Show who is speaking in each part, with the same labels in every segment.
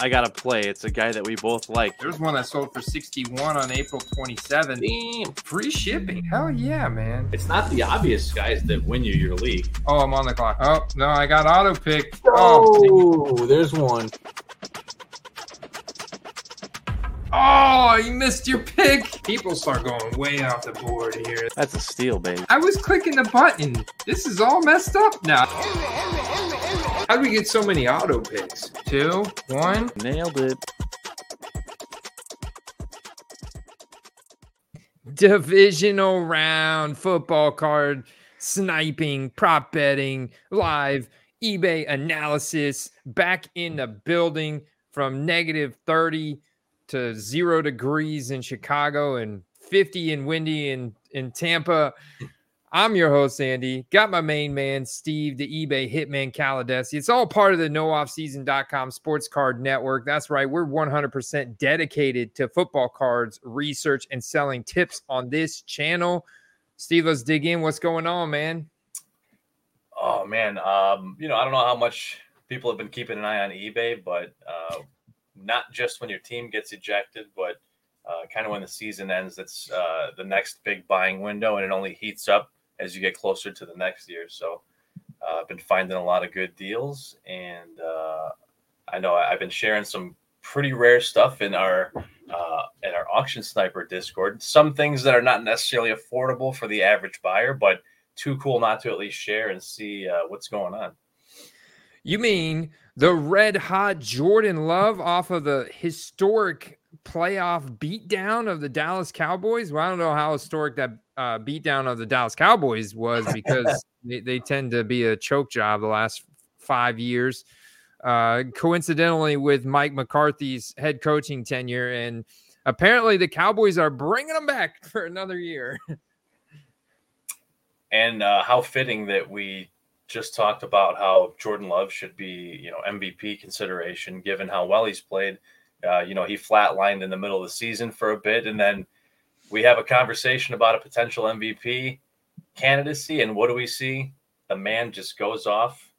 Speaker 1: I gotta play. It's a guy that we both like.
Speaker 2: There's one that sold for 61 on April 27th.
Speaker 3: Damn.
Speaker 2: Free shipping. Hell yeah, man.
Speaker 3: It's not the obvious guys that win you your league.
Speaker 2: Oh, I'm on the clock. Oh, no, I got auto pick. Oh,
Speaker 3: Oh, there's one.
Speaker 2: oh, you missed your pick. People start going way off the board here.
Speaker 1: That's a steal, baby.
Speaker 2: I was clicking the button. This is all messed up now. How do we get so many auto picks? Two, one.
Speaker 1: Nailed it.
Speaker 2: divisional round football card sniping, prop betting, live eBay analysis back in the building from negative 30 to zero degrees in Chicago and 50 and windy in, in Tampa. I'm your host, Andy. Got my main man, Steve, the eBay hitman Caladesi. It's all part of the nooffseason.com sports card network. That's right. We're 100% dedicated to football cards research and selling tips on this channel. Steve, let's dig in. What's going on, man?
Speaker 3: Oh man, um, you know I don't know how much people have been keeping an eye on eBay, but uh, not just when your team gets ejected, but uh, kind of when the season ends. that's uh, the next big buying window, and it only heats up as you get closer to the next year. So uh, I've been finding a lot of good deals, and uh, I know I've been sharing some pretty rare stuff in our uh, in our auction sniper Discord. Some things that are not necessarily affordable for the average buyer, but too cool not to at least share and see uh, what's going on.
Speaker 2: You mean the red hot Jordan Love off of the historic playoff beatdown of the Dallas Cowboys? Well, I don't know how historic that uh, beatdown of the Dallas Cowboys was because they, they tend to be a choke job the last five years. Uh, coincidentally, with Mike McCarthy's head coaching tenure, and apparently the Cowboys are bringing them back for another year.
Speaker 3: And uh, how fitting that we just talked about how Jordan Love should be, you know, MVP consideration given how well he's played. Uh, you know, he flatlined in the middle of the season for a bit, and then we have a conversation about a potential MVP candidacy. And what do we see? The man just goes off.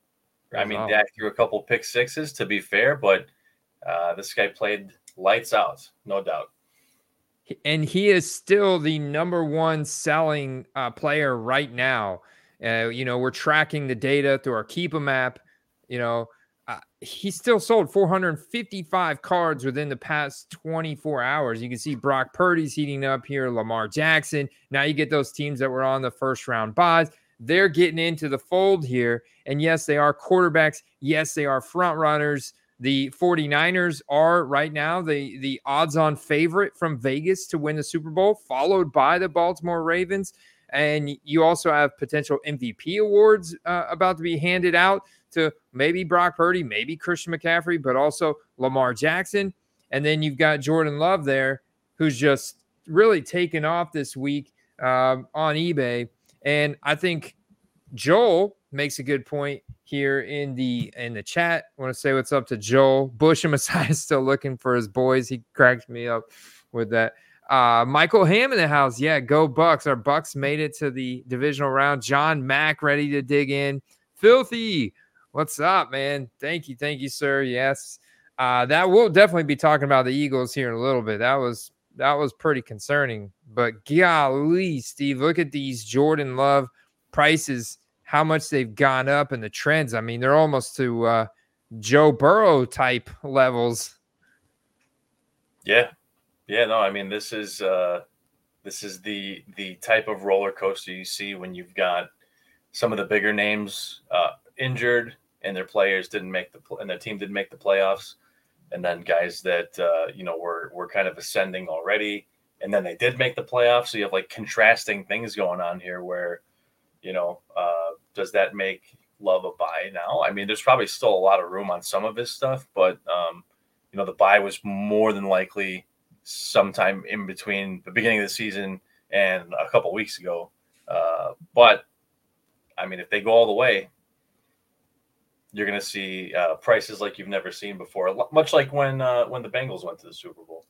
Speaker 3: I mean,
Speaker 2: Wow.
Speaker 3: Dak threw a couple pick sixes to be fair, but uh, this guy played lights out, no doubt.
Speaker 2: and he is still the number one selling uh, player right now. Uh, you know, we're tracking the data through our Keep 'em map. You know, he still sold 455 cards within the past 24 hours. You can see Brock Purdy's heating up here, Lamar Jackson. Now you get those teams that were on the first round buys. They're getting into the fold here. And yes, they are quarterbacks. Yes, they are front runners. The 49ers are right now the, the odds on favorite from Vegas to win the Super Bowl, followed by the Baltimore Ravens. And you also have potential MVP awards uh, about to be handed out to maybe Brock Purdy, maybe Christian McCaffrey, but also Lamar Jackson. And then you've got Jordan Love there, who's just really taken off this week um, on eBay. And I think Joel makes a good point here in the in the chat. I want to say what's up to Joel. Bush and Messiah is still looking for his boys. He cracked me up with that. Uh, Michael Ham in the house. Yeah, go Bucks. Our Bucks made it to the divisional round. John Mack ready to dig in. Filthy, what's up, man? Thank you, thank you, sir. Yes, uh, that we'll definitely be talking about the Eagles here in a little bit. That was that was pretty concerning. But golly, Steve, look at these Jordan Love prices. How much they've gone up and the trends. I mean, they're almost to uh, Joe Burrow type levels.
Speaker 3: Yeah, yeah. No, I mean this is uh, this is the the type of roller coaster you see when you've got some of the bigger names uh, injured and their players didn't make the and their team didn't make the playoffs, and then guys that uh, you know were were kind of ascending already, and then they did make the playoffs. So you have like contrasting things going on here where you know uh, does that make love a buy now? I mean, there's probably still a lot of room on some of his stuff, but um, you know the buy was more than likely sometime in between the beginning of the season and a couple weeks ago. Uh, but I mean, if they go all the way, you're going to see uh, prices like you've never seen before. Much like when uh, when the Bengals went to the Super Bowl.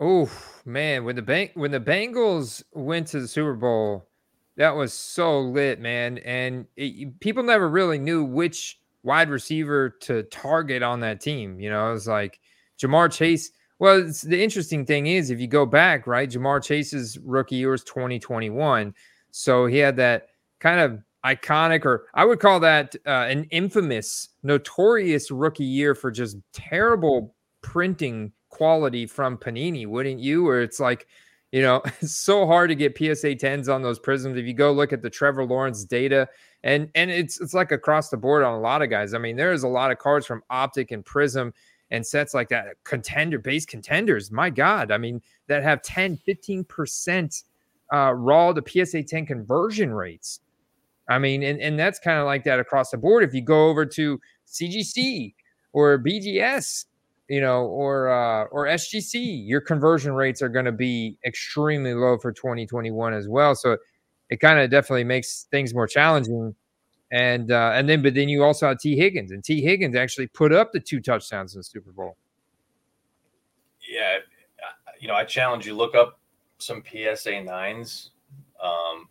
Speaker 2: Oh man, when the bank when the Bengals went to the Super Bowl, that was so lit, man. And it, people never really knew which wide receiver to target on that team. You know, it was like Ja'Marr Chase. Well, the interesting thing is if you go back, right, Ja'Marr Chase's rookie year was 2021. So he had that kind of iconic, or I would call that uh, an infamous, notorious rookie year for just terrible printing quality from Panini, wouldn't you? Where it's like, you know, it's so hard to get PSA 10s on those prisms. If you go look at the Trevor Lawrence data, and and it's it's like across the board on a lot of guys. I mean, there's a lot of cards from Optic and Prism and sets like that, contender base contenders. My God, I mean, that have 10, 15% uh, raw to PSA 10 conversion rates. I mean, and, and that's kind of like that across the board. If you go over to CGC or BGS, you know, or uh, or SGC, your conversion rates are going to be extremely low for 2021 as well. So it kind of definitely makes things more challenging. And uh, and then but then you also have T Higgins, and T Higgins actually put up the two touchdowns in the Super Bowl.
Speaker 3: Yeah, you know, I challenge you look up some PSA nines. Um,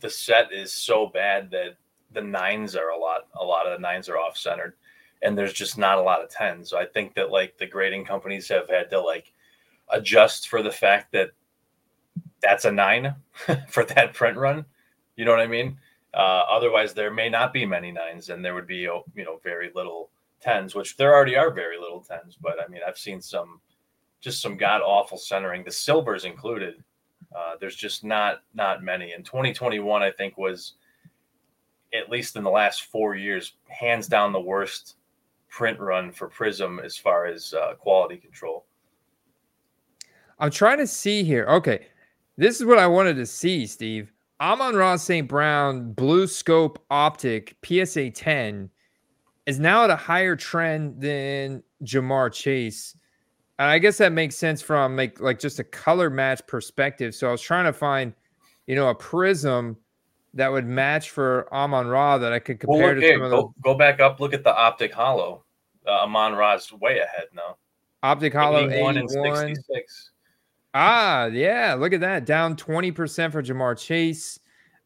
Speaker 3: the set is so bad that the nines are a lot. A lot of the nines are off centered and there's just not a lot of tens. So I think that like the grading companies have had to like adjust for the fact that that's a nine for that print run. You know what I mean? Uh, otherwise, there may not be many nines, and there would be oh, you know very little tens, which there already are very little tens. But I mean, I've seen some just some god awful centering, the silvers included. Uh, there's just not not many. In 2021, I think was at least in the last four years, hands down the worst print run for Prism as far as uh, quality control.
Speaker 2: I'm trying to see here. Okay, this is what I wanted to see, Steve. Amon-Ra St. Brown Blue Scope Optic PSA 10 is now at a higher trend than Ja'Marr Chase. And I guess that makes sense from like like just a color match perspective. So I was trying to find, you know, a prism that would match for Amon Ra that I could compare well, to some of the.
Speaker 3: Go, go back up, look at the Optic Holo. Uh, Amon Ra's way ahead now.
Speaker 2: Optic Holo 81, 81 and 66. Ah, yeah. Look at that. Down 20% for Ja'Marr Chase,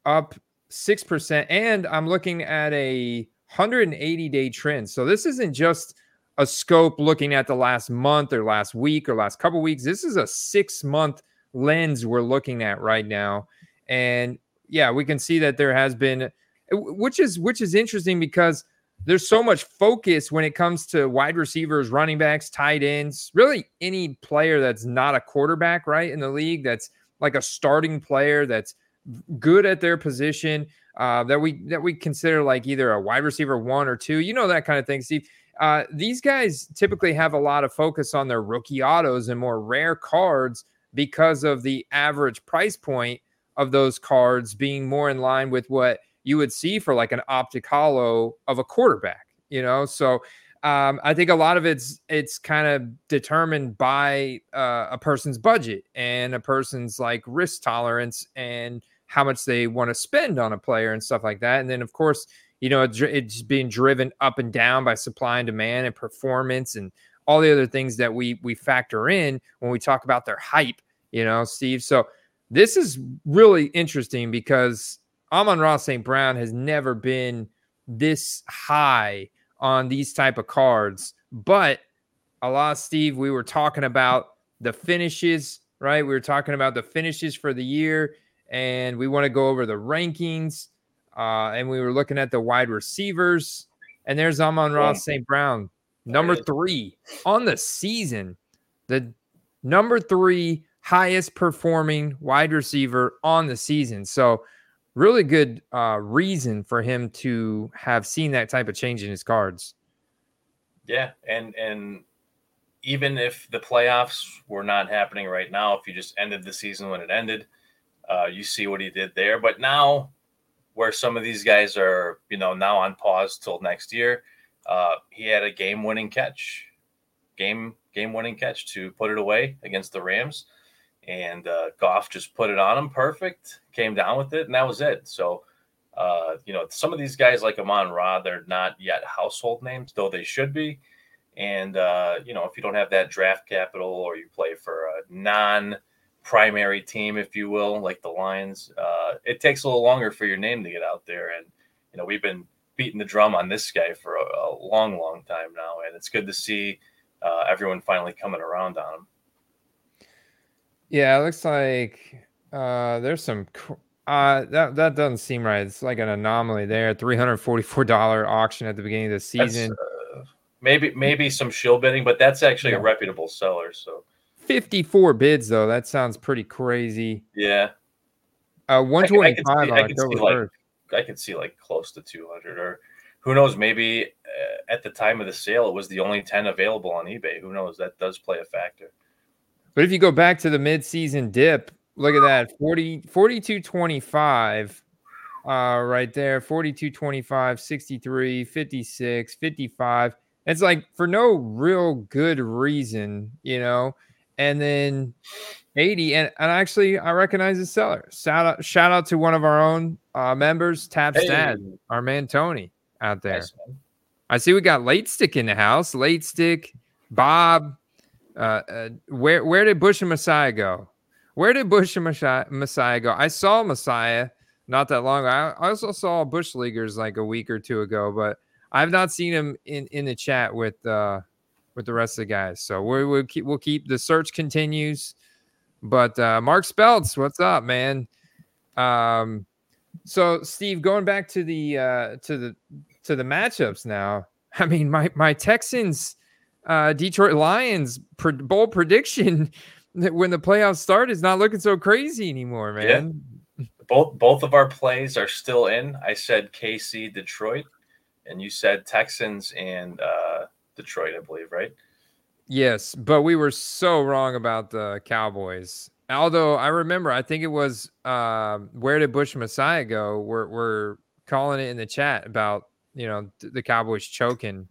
Speaker 2: up 6%. And I'm looking at a 180 day trend. So this isn't just a scope looking at the last month or last week or last couple weeks. This is a six month lens we're looking at right now. And yeah, we can see that there has been, which is which is interesting because there's so much focus when it comes to wide receivers, running backs, tight ends, really any player that's not a quarterback, right, in the league that's like a starting player that's good at their position, uh, that we that we consider like either a wide receiver one or two, you know that kind of thing, Steve. Uh, these guys typically have a lot of focus on their rookie autos and more rare cards because of the average price point of those cards being more in line with what you would see for like an optic holo of a quarterback, you know? So um, I think a lot of it's it's kind of determined by uh, a person's budget and a person's like risk tolerance and how much they want to spend on a player and stuff like that. And then of course, you know, it's, being driven up and down by supply and demand and performance and all the other things that we we factor in when we talk about their hype, you know, Steve. So this is really interesting because Amon-Ra St. Brown has never been this high on these type of cards. But a lot, Steve, we were talking about the finishes, right? We were talking about the finishes for the year, and we want to go over the rankings. Uh, and we were looking at the wide receivers, and there's Amon-Ra St. Brown, number three on the season. The number three highest performing wide receiver on the season. So, really good uh, reason for him to have seen that type of change in his cards.
Speaker 3: Yeah, and and even if the playoffs were not happening right now, if you just ended the season when it ended, uh, you see what he did there. But now, where some of these guys are, you know, now on pause till next year, uh, he had a game-winning catch, game game-winning catch to put it away against the Rams and uh, Goff just put it on him perfect, came down with it, and that was it. So, uh, you know, some of these guys like Amon Ra, they're not yet household names, though they should be. And, uh, you know, if you don't have that draft capital or you play for a non primary team, if you will, like the Lions, uh, it takes a little longer for your name to get out there. And, you know, we've been beating the drum on this guy for a, a long, long time now, and it's good to see uh, everyone finally coming around on him.
Speaker 2: Yeah, it looks like uh, there's some. Uh, that that doesn't seem right. It's like an anomaly there. Three hundred forty-four dollar auction at the beginning of the season.
Speaker 3: Uh, maybe maybe some shill bidding, but that's actually yeah. a reputable seller. So
Speaker 2: fifty-four bids though. That sounds pretty crazy.
Speaker 3: Yeah.
Speaker 2: Uh, one twenty-five.
Speaker 3: I, I, could see, like I could see like close to two hundred, or who knows? Maybe uh, at the time of the sale, it was the only ten available on eBay. Who knows? That does play a factor.
Speaker 2: But if you go back to the mid-season dip, look at that 40 42 25 uh right there 42 25 63 56 55 it's like for no real good reason you know and then 80 and, and actually i recognize the seller shout out shout out to one of our own uh members tab hey. Stad, our man tony out there nice, i see we got late stick in the house late stick bob uh, uh, where where did Bush and Messiah go? Where did Bush and Messiah, Messiah go? I saw Messiah not that long. ago. I also saw Bush Leaguers like a week or two ago, but I've not seen him in in the chat with uh with the rest of the guys. So we will keep we'll keep the search continues. But uh Mark Speltz, what's up, man? Um so Steve, going back to the uh to the to the matchups now. I mean, my my Texans uh, Detroit Lions pre- bold prediction that when the playoffs start is not looking so crazy anymore, man.
Speaker 3: Yeah. Both both of our plays are still in. I said KC Detroit, and you said Texans and uh, Detroit, I believe, right?
Speaker 2: Yes, but we were so wrong about the Cowboys. Although I remember, I think it was uh, where did Bush Messiah go? We're, we're calling it in the chat about you know the Cowboys choking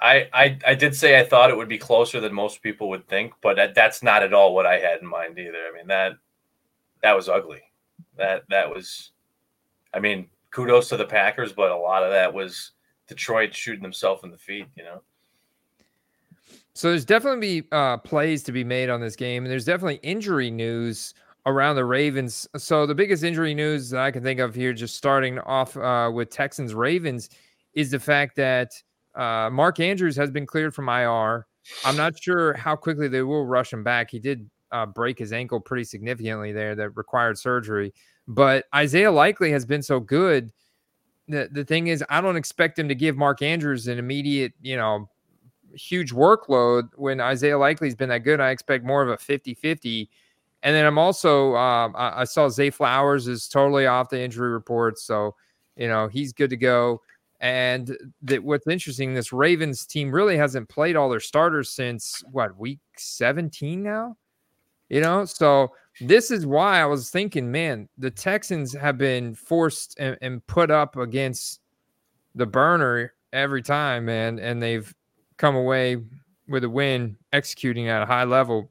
Speaker 3: I, I I did say I thought it would be closer than most people would think, but that, that's not at all what I had in mind either. I mean that that was ugly. That that was, I mean, kudos to the Packers, but a lot of that was Detroit shooting themselves in the feet. You know.
Speaker 2: So there's definitely uh, plays to be made on this game, and there's definitely injury news around the Ravens. So the biggest injury news that I can think of here, just starting off uh, with Texans Ravens, is the fact that uh, Mark Andrews has been cleared from IR. I'm not sure how quickly they will rush him back. He did uh, break his ankle pretty significantly there that required surgery. But Isaiah Likely has been so good. The, the thing is, I don't expect him to give Mark Andrews an immediate, you know, huge workload when Isaiah Likely's been that good. I expect more of a 50 50. And then I'm also, um, I, I saw Zay Flowers is totally off the injury report. So, you know, he's good to go. And that what's interesting, this Ravens team really hasn't played all their starters since what week 17 now. You know, so this is why I was thinking, man, the Texans have been forced and, and put up against the burner every time, man, and they've come away with a win, executing at a high level.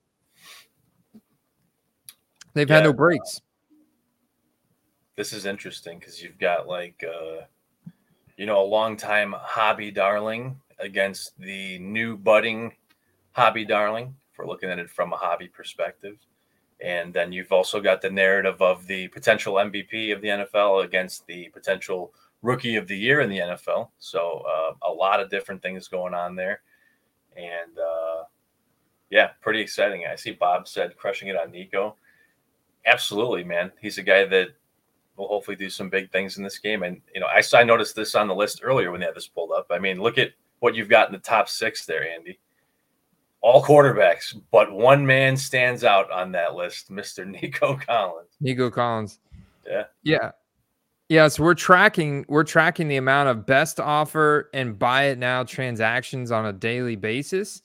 Speaker 2: They've yeah. had no breaks.
Speaker 3: This is interesting because you've got like uh you know, a long-time hobby darling against the new budding hobby darling, if we're looking at it from a hobby perspective. And then you've also got the narrative of the potential MVP of the NFL against the potential rookie of the year in the NFL. So uh, a lot of different things going on there. And uh, yeah, pretty exciting. I see Bob said crushing it on Nico. Absolutely, man. He's a guy that will hopefully do some big things in this game. And you know, I, I noticed this on the list earlier when they had this pulled up. I mean, look at what you've got in the top six there, Andy. All quarterbacks, but one man stands out on that list, Mister Nico Collins.
Speaker 2: Nico Collins.
Speaker 3: Yeah.
Speaker 2: Yeah. Yeah, so we're tracking we're tracking the amount of best offer and buy it now transactions on a daily basis.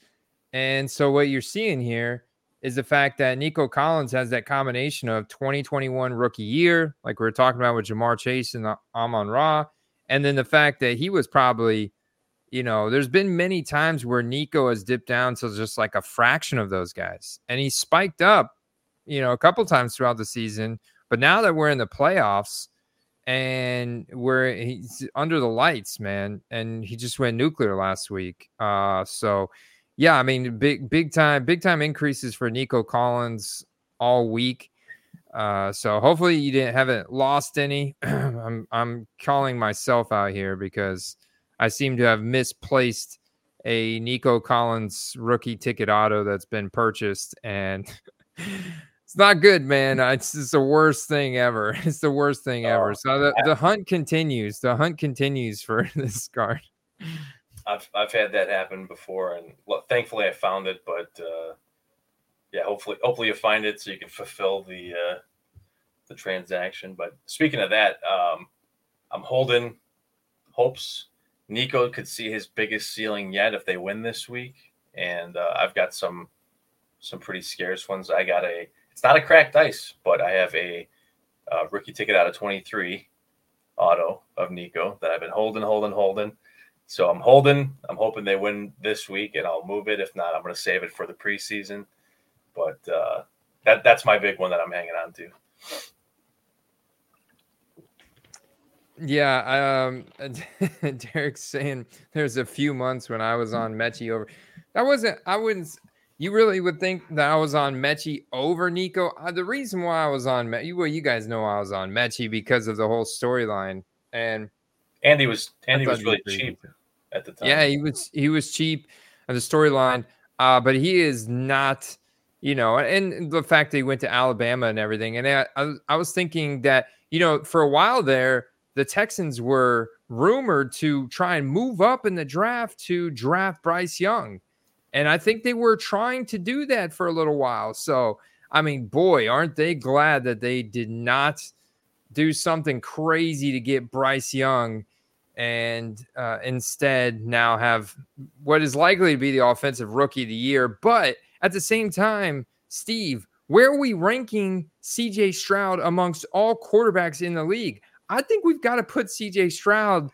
Speaker 2: And so what you're seeing here is the fact that Nico Collins has that combination of 2021 rookie year, like we are talking about with Ja'Marr Chase and Amon Ra, and then the fact that he was probably, you know, there's been many times where Nico has dipped down to just like a fraction of those guys, and he spiked up, you know, a couple times throughout the season. But now that we're in the playoffs and we're he's under the lights, man, and he just went nuclear last week. Uh, so yeah, I mean, big, big time, big time increases for Nico Collins all week. Uh, so hopefully you didn't haven't lost any. I'm I'm calling myself out here because I seem to have misplaced a Nico Collins rookie ticket auto that's been purchased and it's not good, man. It's, it's the worst thing ever. It's the worst thing ever. Oh, so the, the hunt continues. The hunt continues for this card.
Speaker 3: I've I've had that happen before, and well, thankfully I found it. But uh, yeah, hopefully hopefully you find it so you can fulfill the uh, the transaction. But speaking of that, um, I'm holding hopes Nico could see his biggest ceiling yet if they win this week, and uh, I've got some some pretty scarce ones. I got a it's not a cracked ice, but I have a, uh, rookie ticket out of 23 auto of Nico that I've been holding, holding, holding. So I'm holding. I'm hoping they win this week, and I'll move it. If not, I'm going to save it for the preseason. But uh, that that's my big one that I'm hanging on to.
Speaker 2: Yeah, um, Derek's saying there's a few months when I was on Metchie over. That wasn't. I wouldn't. You really would think that I was on Metchie over Nico. Uh, the reason why I was on Metchie, well, you guys know I was on Metchie because of the whole storyline. And
Speaker 3: Andy was Andy was really cheap at the time.
Speaker 2: Yeah, he was he was cheap on the storyline. Uh, but he is not, you know, and the fact that he went to Alabama and everything. And I, I, I was thinking that, you know, for a while there, the Texans were rumored to try and move up in the draft to draft Bryce Young. And I think they were trying to do that for a little while. So, I mean, boy, aren't they glad that they did not do something crazy to get Bryce Young and uh, instead now have what is likely to be the offensive rookie of the year. But at the same time, Steve, where are we ranking CJ Stroud amongst all quarterbacks in the league? I think we've got to put CJ Stroud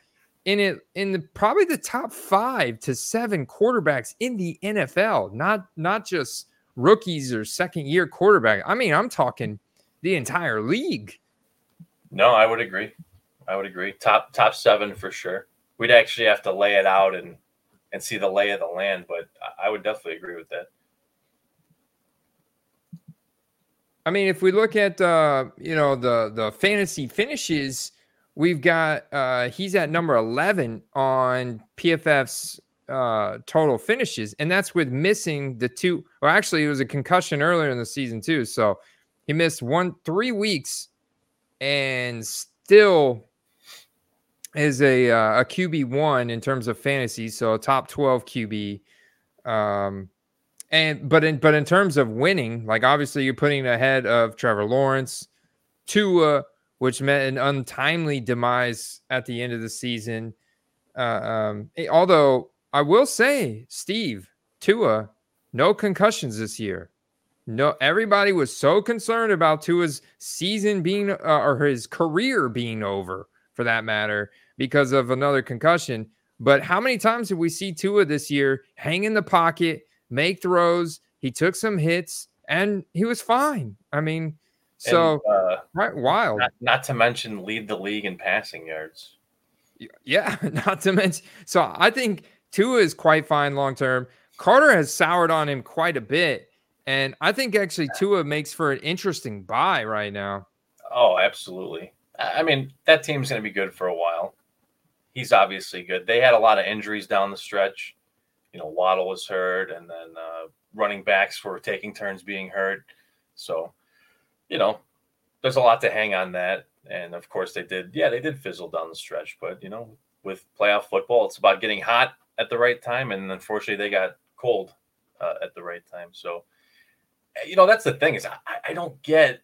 Speaker 2: in it in the probably the top five to seven quarterbacks in the NFL, not not just rookies or second year quarterback. I mean, I'm talking the entire league.
Speaker 3: No, I would agree. I would agree. Top top seven for sure. We'd actually have to lay it out and and see the lay of the land, but I would definitely agree with that.
Speaker 2: I mean, if we look at uh, you know the the fantasy finishes, we've got uh, he's at number eleven on PFF's uh, total finishes, and that's with missing the two. Well, actually, it was a concussion earlier in the season too, so he missed one three weeks, and still is a uh, a QB one in terms of fantasy, so a top twelve QB. Um, and but in but in terms of winning, like obviously you're putting ahead of Trevor Lawrence, Tua, which meant an untimely demise at the end of the season. Uh, um, eh, although I will say, Steve Tua, no concussions this year. No, everybody was so concerned about Tua's season being uh, or his career being over, for that matter, because of another concussion. But how many times did we see Tua this year hang in the pocket? Make throws. He took some hits and he was fine. I mean, so and, uh, right, wild.
Speaker 3: Not, not, to mention lead the league in passing yards.
Speaker 2: Yeah, not to mention. So I think Tua is quite fine long term. Carter has soured on him quite a bit, and I think actually Tua makes for an interesting buy right now.
Speaker 3: Oh, absolutely. I mean, that team's going to be good for a while. He's obviously good. They had a lot of injuries down the stretch you know Waddle was hurt, and then uh, running backs were taking turns being hurt. So, you know, there's a lot to hang on that. And of course, they did. Yeah, they did fizzle down the stretch, but you know, with playoff football, it's about getting hot at the right time, and unfortunately, they got cold uh, at the right time. So, eh, you know, that's the thing is I, I don't get,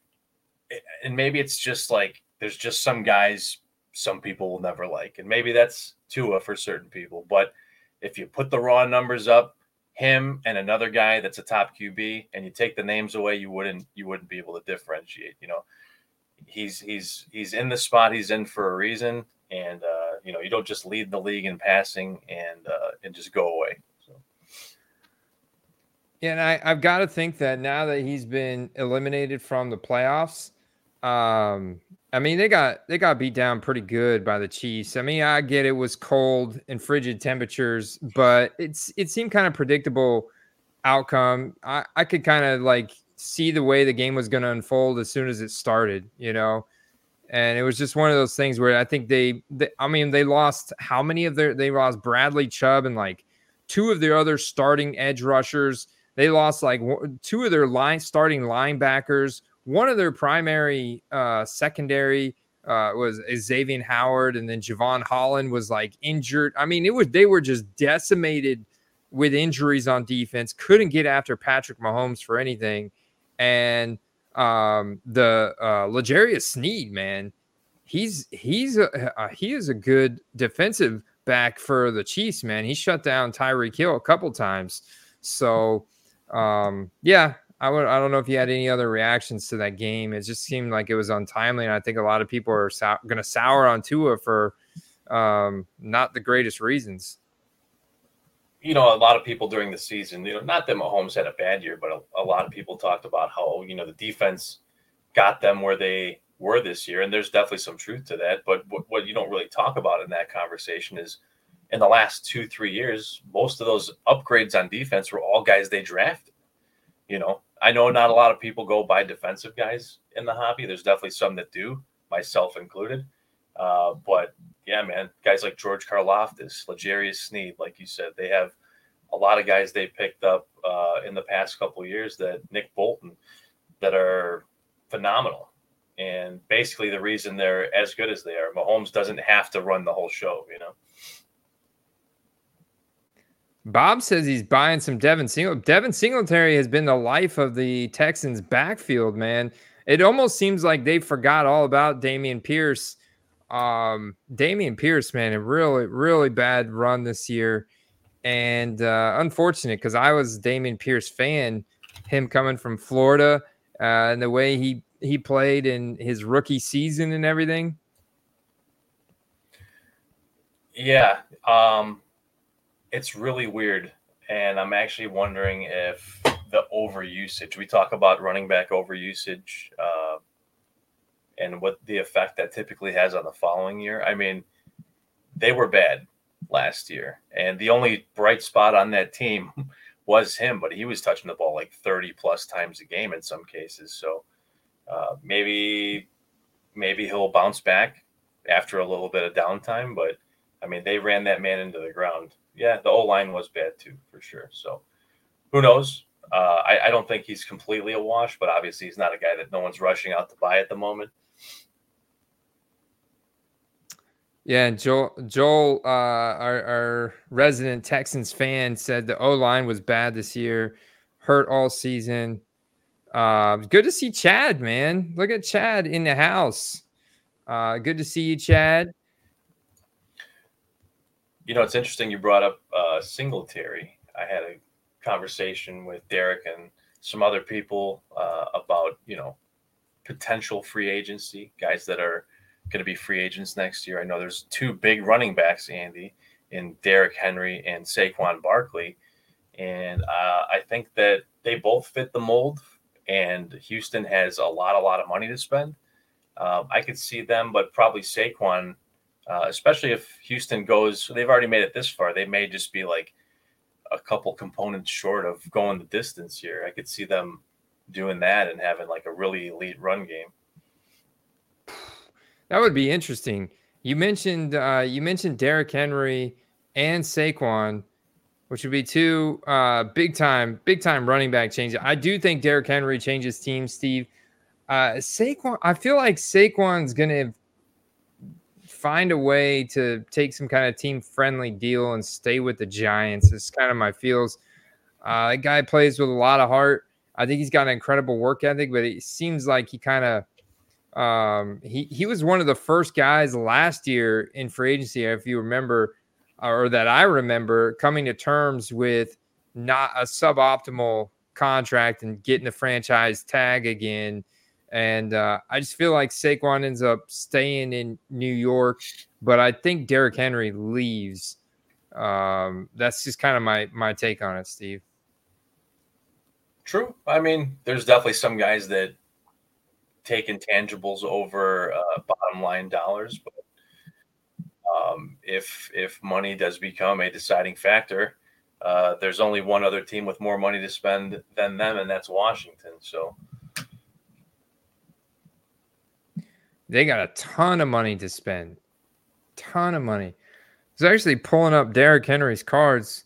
Speaker 3: eh, and maybe it's just like there's just some guys some people will never like, and maybe that's Tua for certain people, but if you put the raw numbers up, him and another guy that's a top QB, and you take the names away, you wouldn't you wouldn't be able to differentiate. You know, he's he's he's in the spot he's in for a reason, and uh, you know you don't just lead the league in passing and uh, and just go away.
Speaker 2: Yeah, and I, I've got to think that now that he's been eliminated from the playoffs, um, I mean, they got they got beat down pretty good by the Chiefs. I mean, I get it was cold and frigid temperatures, but it's it seemed kind of predictable outcome. I, I could kind of like see the way the game was going to unfold as soon as it started, you know. and it was just one of those things where I think they, they, I mean, they lost how many of their they lost Bradley Chubb and like two of their other starting edge rushers. They lost like two of their line starting linebackers. One of their primary uh, secondary uh, was Xavier Howard, and then Jevon Holland was like injured. I mean, it was they were just decimated with injuries on defense. Couldn't get after Patrick Mahomes for anything, and um, the uh, L'Jarius Sneed, man, he's he's a, he is a good defensive back for the Chiefs, man. He shut down Tyreek Hill a couple times. So, um, yeah, I would. I don't know if you had any other reactions to that game. It just seemed like it was untimely, and I think a lot of people are sou- going to sour on Tua for um, not the greatest reasons
Speaker 3: you know, a lot of people during the season, you know, not that Mahomes had a bad year, but a, a, lot of people talked about how, you know, the defense got them where they were this year. And there's definitely some truth to that. But what, what you don't really talk about in that conversation is in the last two, three years, most of those upgrades on defense were all guys they drafted. You know, I know not a lot of people go buy defensive guys in the hobby. There's definitely some that do, myself included. Uh, but yeah, man, guys like George Karlaftis, L'Jarius Sneed, like you said, they have a lot of guys they picked up uh, in the past couple years that Nick Bolton that are phenomenal. And basically, the reason they're as good as they are, Mahomes doesn't have to run the whole show, you know.
Speaker 2: Bob says he's buying some Devin Singletary. Devin Singletary has been the life of the Texans' backfield, man. It almost seems like they forgot all about Dameon Pierce um, Dameon Pierce, man, a really, really bad run this year. And uh, unfortunate because I was Dameon Pierce fan, him coming from Florida uh, and the way he, he played in his rookie season and everything.
Speaker 3: Yeah. Um, it's really weird. And I'm actually wondering if the overusage, we talk about running back overusage, uh, and what the effect that typically has on the following year. I mean, they were bad last year, and the only bright spot on that team was him, but he was touching the ball like 30 plus times a game in some cases. So uh, maybe maybe he'll bounce back after a little bit of downtime, but I mean, they ran that man into the ground. Yeah, the O line was bad too, for sure. So who knows? Uh, I, I, don't think he's completely a wash, but obviously he's not a guy that no one's rushing out to buy at the moment.
Speaker 2: Yeah, Joel, Joel, uh, our, our resident Texans fan, said the O line was bad this year, hurt all season. Uh, good to see Chad, man. Look at Chad in the house. Uh, good to see you, Chad.
Speaker 3: You know, it's interesting you brought up uh, Singletary. I had a conversation with Derek and some other people uh, about, you know, potential free agency, guys that are going to be free agents next year. I know there's two big running backs, Andy, in Derrick Henry and Saquon Barkley. And uh, I think that they both fit the mold, and Houston has a lot, a lot of money to spend. Um, I could see them, but probably Saquon, uh, especially if Houston goes, they've already made it this far. They may just be like a couple components short of going the distance here. I could see them doing that and having like a really elite run game.
Speaker 2: That would be interesting. You mentioned uh, you mentioned Derrick Henry and Saquon, which would be two uh, big time big time running back changes. I do think Derrick Henry changes teams, Steve. Uh, Saquon, I feel like Saquon's gonna find a way to take some kind of team friendly deal and stay with the Giants. It's kind of my feels. Uh, that guy plays with a lot of heart. I think he's got an incredible work ethic, but it seems like he kind of um, he he was one of the first guys last year in free agency, if you remember, or that I remember, coming to terms with not a suboptimal contract and getting the franchise tag again. And uh, I just feel like Saquon ends up staying in New York, but I think Derrick Henry leaves. Um, that's just kind of my my take on it, Steve.
Speaker 3: True. I mean, there's definitely some guys that take intangibles over uh, bottom line dollars. But um, if if money does become a deciding factor, uh, there's only one other team with more money to spend than them, and that's Washington. So.
Speaker 2: They got a ton of money to spend. Ton of money. I was actually pulling up Derrick Henry's cards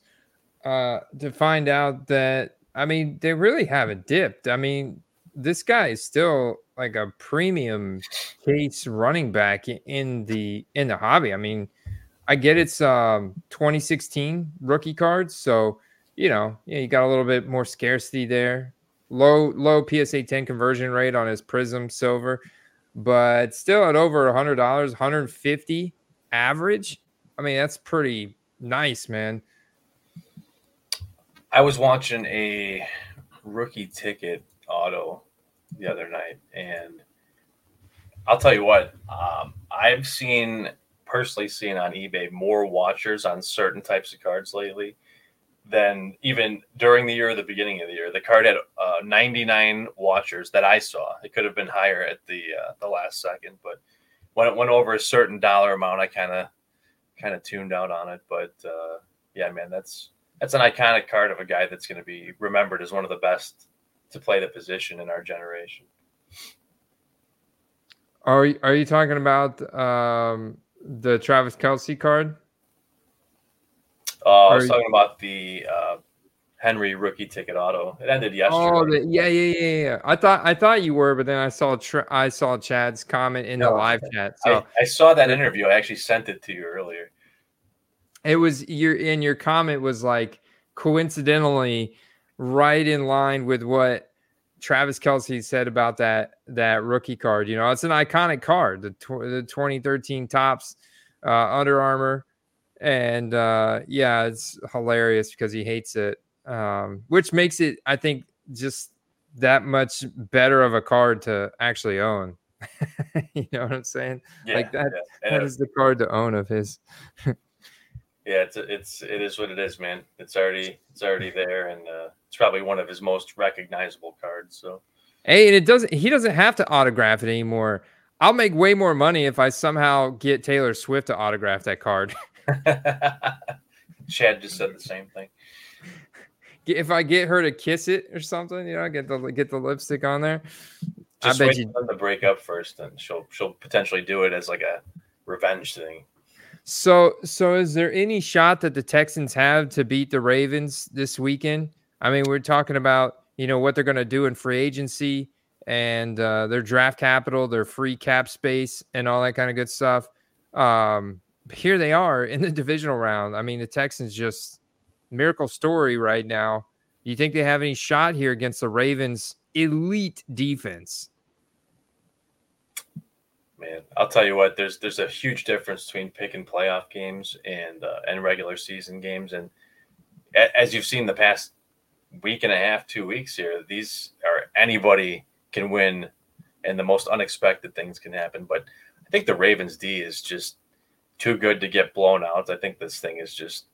Speaker 2: uh, to find out that I mean they really haven't dipped. I mean, this guy is still like a premium case running back in the in the hobby. I mean, I get it's um 2016 rookie cards, so you know, yeah, you got a little bit more scarcity there. Low low PSA 10 conversion rate on his Prism Silver, but still at over a hundred dollars, 150 average. I mean, that's pretty nice, man.
Speaker 3: I was watching a rookie ticket auto the other night, and I'll tell you what, um, I've seen personally seen on eBay more watchers on certain types of cards lately than even during the year or the beginning of the year. The card had uh, 99 watchers that I saw. It could have been higher at the uh, the last second, but when it went over a certain dollar amount, I kind of kind of tuned out on it. But uh, yeah, man, that's that's an iconic card of a guy that's going to be remembered as one of the best to play the position in our generation.
Speaker 2: Are are you talking about um, the Travis Kelce card?
Speaker 3: Uh, I was talking about the uh, Henry rookie ticket auto. It ended yesterday. Oh,
Speaker 2: the, yeah, yeah, yeah, yeah. I thought I thought you were, but then I saw I saw Chad's comment in no, the live chat. So
Speaker 3: I, I, saw that interview. I actually sent it to you earlier.
Speaker 2: It was your in your comment was like coincidentally right in line with what Travis Kelce said about that that rookie card. You know, it's an iconic card. The tw- the 2013 Topps uh, Under Armour and uh, yeah, it's hilarious because he hates it, um, which makes it, I think, just that much better of a card to actually own. you know what I'm saying? Yeah, like that. Yeah. That is the card to own of his.
Speaker 3: yeah, it's it's it is what it is, man. It's already it's already there, and uh, it's probably one of his most recognizable cards. So.
Speaker 2: Hey, and it doesn't. He doesn't have to autograph it anymore. I'll make way more money if I somehow get Taylor Swift to autograph that card.
Speaker 3: Chad just said the same thing.
Speaker 2: If I get her to kiss it or something, you know, get the get the lipstick on there.
Speaker 3: Just I bet you them to break up first, and she'll she'll potentially do it as like a revenge thing.
Speaker 2: So so is there any shot that the Texans have to beat the Ravens this weekend? I mean, we're talking about you know what they're going to do in free agency and uh, their draft capital, their free cap space, and all that kind of good stuff. Um, here they are in the divisional round. I mean, the Texans just miracle story right now. You think they have any shot here against the Ravens' elite defense?
Speaker 3: Man, I'll tell you what. There's there's a huge difference between picking playoff games and uh, and regular season games, and as you've seen the past week and a half, two weeks here, these are anybody can win, and the most unexpected things can happen. But I think the Ravens D is just too good to get blown out. I think this thing is just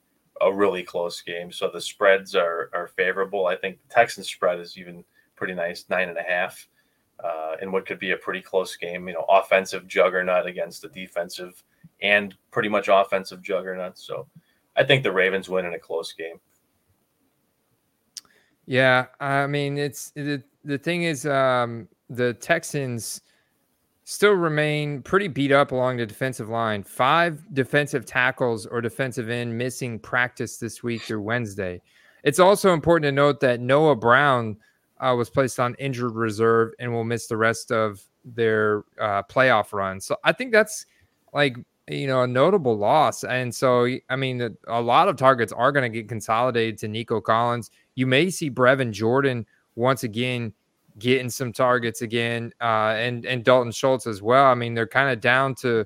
Speaker 3: a really close game. So the spreads are are favorable. I think the Texans spread is even pretty nice, nine and a half, uh, in what could be a pretty close game. You know, offensive juggernaut against the defensive and pretty much offensive juggernaut. So I think the Ravens win in a close game.
Speaker 2: Yeah, I mean it's the the thing is um, the Texans still remain pretty beat up along the defensive line. Five defensive tackles or defensive end missing practice this week through Wednesday. It's also important to note that Noah Brown uh, was placed on injured reserve and will miss the rest of their uh, playoff run. So I think that's like you know a notable loss. And so I mean a lot of targets are going to get consolidated to Nico Collins. You may see Brevin Jordan once again getting some targets again, uh, and and Dalton Schultz as well. I mean, they're kind of down to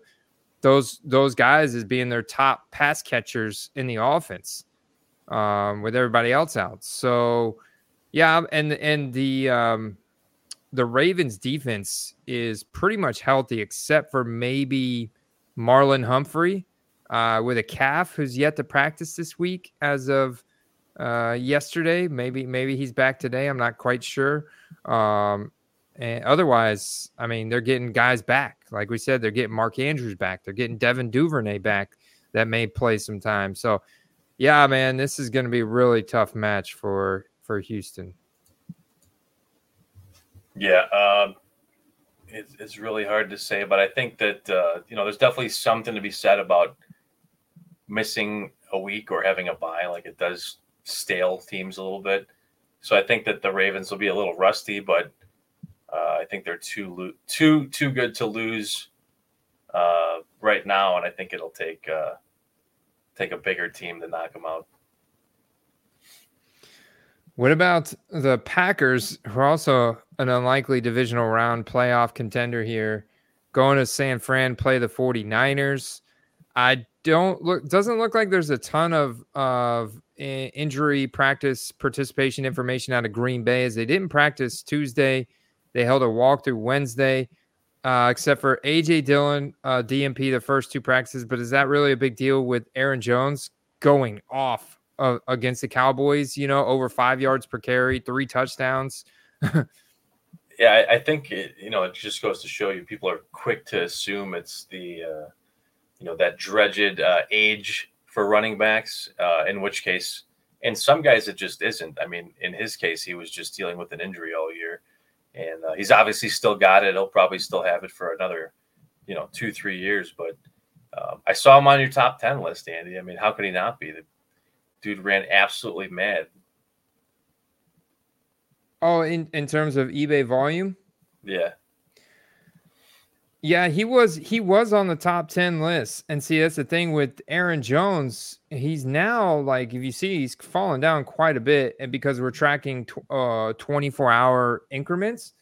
Speaker 2: those those guys as being their top pass catchers in the offense, um, with everybody else out. So, yeah, and and the um, the Ravens defense is pretty much healthy except for maybe Marlon Humphrey uh, with a calf who's yet to practice this week as of uh, yesterday. Maybe maybe he's back today. I'm not quite sure. Um, and otherwise, I mean, they're getting guys back. Like we said, they're getting Mark Andrews back. They're getting Devin Duvernay back that may play some time. So, yeah, man, this is going to be a really tough match for for Houston.
Speaker 3: Yeah, um, it's, it's really hard to say, but I think that uh, you know there's definitely something to be said about missing a week or having a bye. Like it does stale teams a little bit. So I think that the Ravens will be a little rusty, but uh, I think they're too lo- too too good to lose uh, right now, and I think it'll take uh, take a bigger team to knock them out.
Speaker 2: What about the Packers, who are also an unlikely divisional round playoff contender here, going to San Fran, play the 49ers? I don't look doesn't look like there's a ton of of injury practice participation information out of Green Bay as they didn't practice Tuesday. They held a walkthrough Wednesday, uh, except for AJ Dillon, uh, DNP the first two practices. But is that really a big deal with Aaron Jones going off uh, against the Cowboys, you know, over five yards per carry, three touchdowns.
Speaker 3: yeah, I, I think it, you know it just goes to show you people are quick to assume it's the uh, you know that dredged uh, age for running backs. Uh, in which case, in some guys it just isn't. I mean, in his case, he was just dealing with an injury all year, and uh, he's obviously still got it. He'll probably still have it for another, you know, two three years. But um, I saw him on your top ten list, Andy. I mean, how could he not be? The dude ran absolutely mad.
Speaker 2: Oh, in in terms of eBay volume?
Speaker 3: Yeah.
Speaker 2: Yeah, he was he was on the top 10 list. And see, that's the thing with Aaron Jones. He's now like if you see he's fallen down quite a bit and because we're tracking uh 24-hour increments.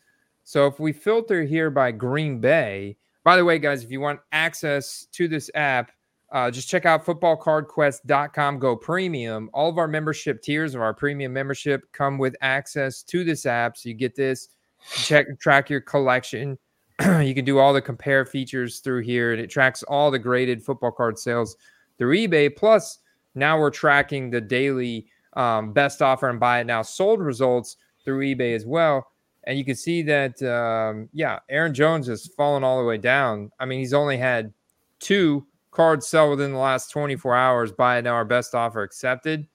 Speaker 2: So if we filter here by Green Bay, by the way guys, if you want access to this app, uh, just check out footballcardquest.com go premium. All of our membership tiers of our premium membership come with access to this app. So you get this, check track your collection. you can do all the compare features through here, and it tracks all the graded football card sales through eBay. Plus, now we're tracking the daily um, best offer and buy it now sold results through eBay as well. And you can see that, um, yeah, Aaron Jones has fallen all the way down. I mean, he's only had two cards sell within the last 24 hours, buy it now, our best offer accepted.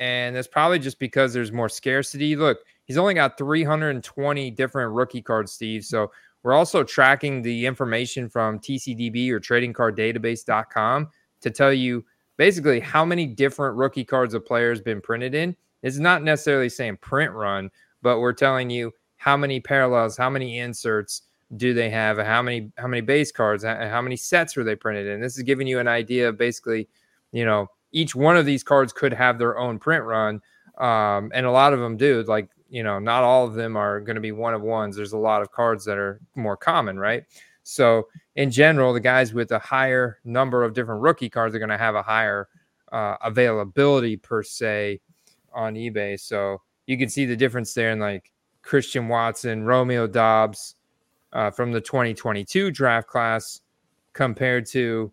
Speaker 2: And that's probably just because there's more scarcity. Look, he's only got 320 different rookie cards, Steve. So we're also tracking the information from TCDB or tradingcarddatabase.com to tell you basically how many different rookie cards a player has been printed in. It's not necessarily saying print run, but we're telling you how many parallels, how many inserts, do they have how many how many base cards how many sets were they printed in this is giving you an idea of basically you know each one of these cards could have their own print run um, and a lot of them do like you know not all of them are going to be one of ones. There's a lot of cards that are more common right? So in general the guys with a higher number of different rookie cards are going to have a higher uh, availability per se on ebay. So you can see the difference there in like christian watson romeo Doubs uh, from the 2022 draft class compared to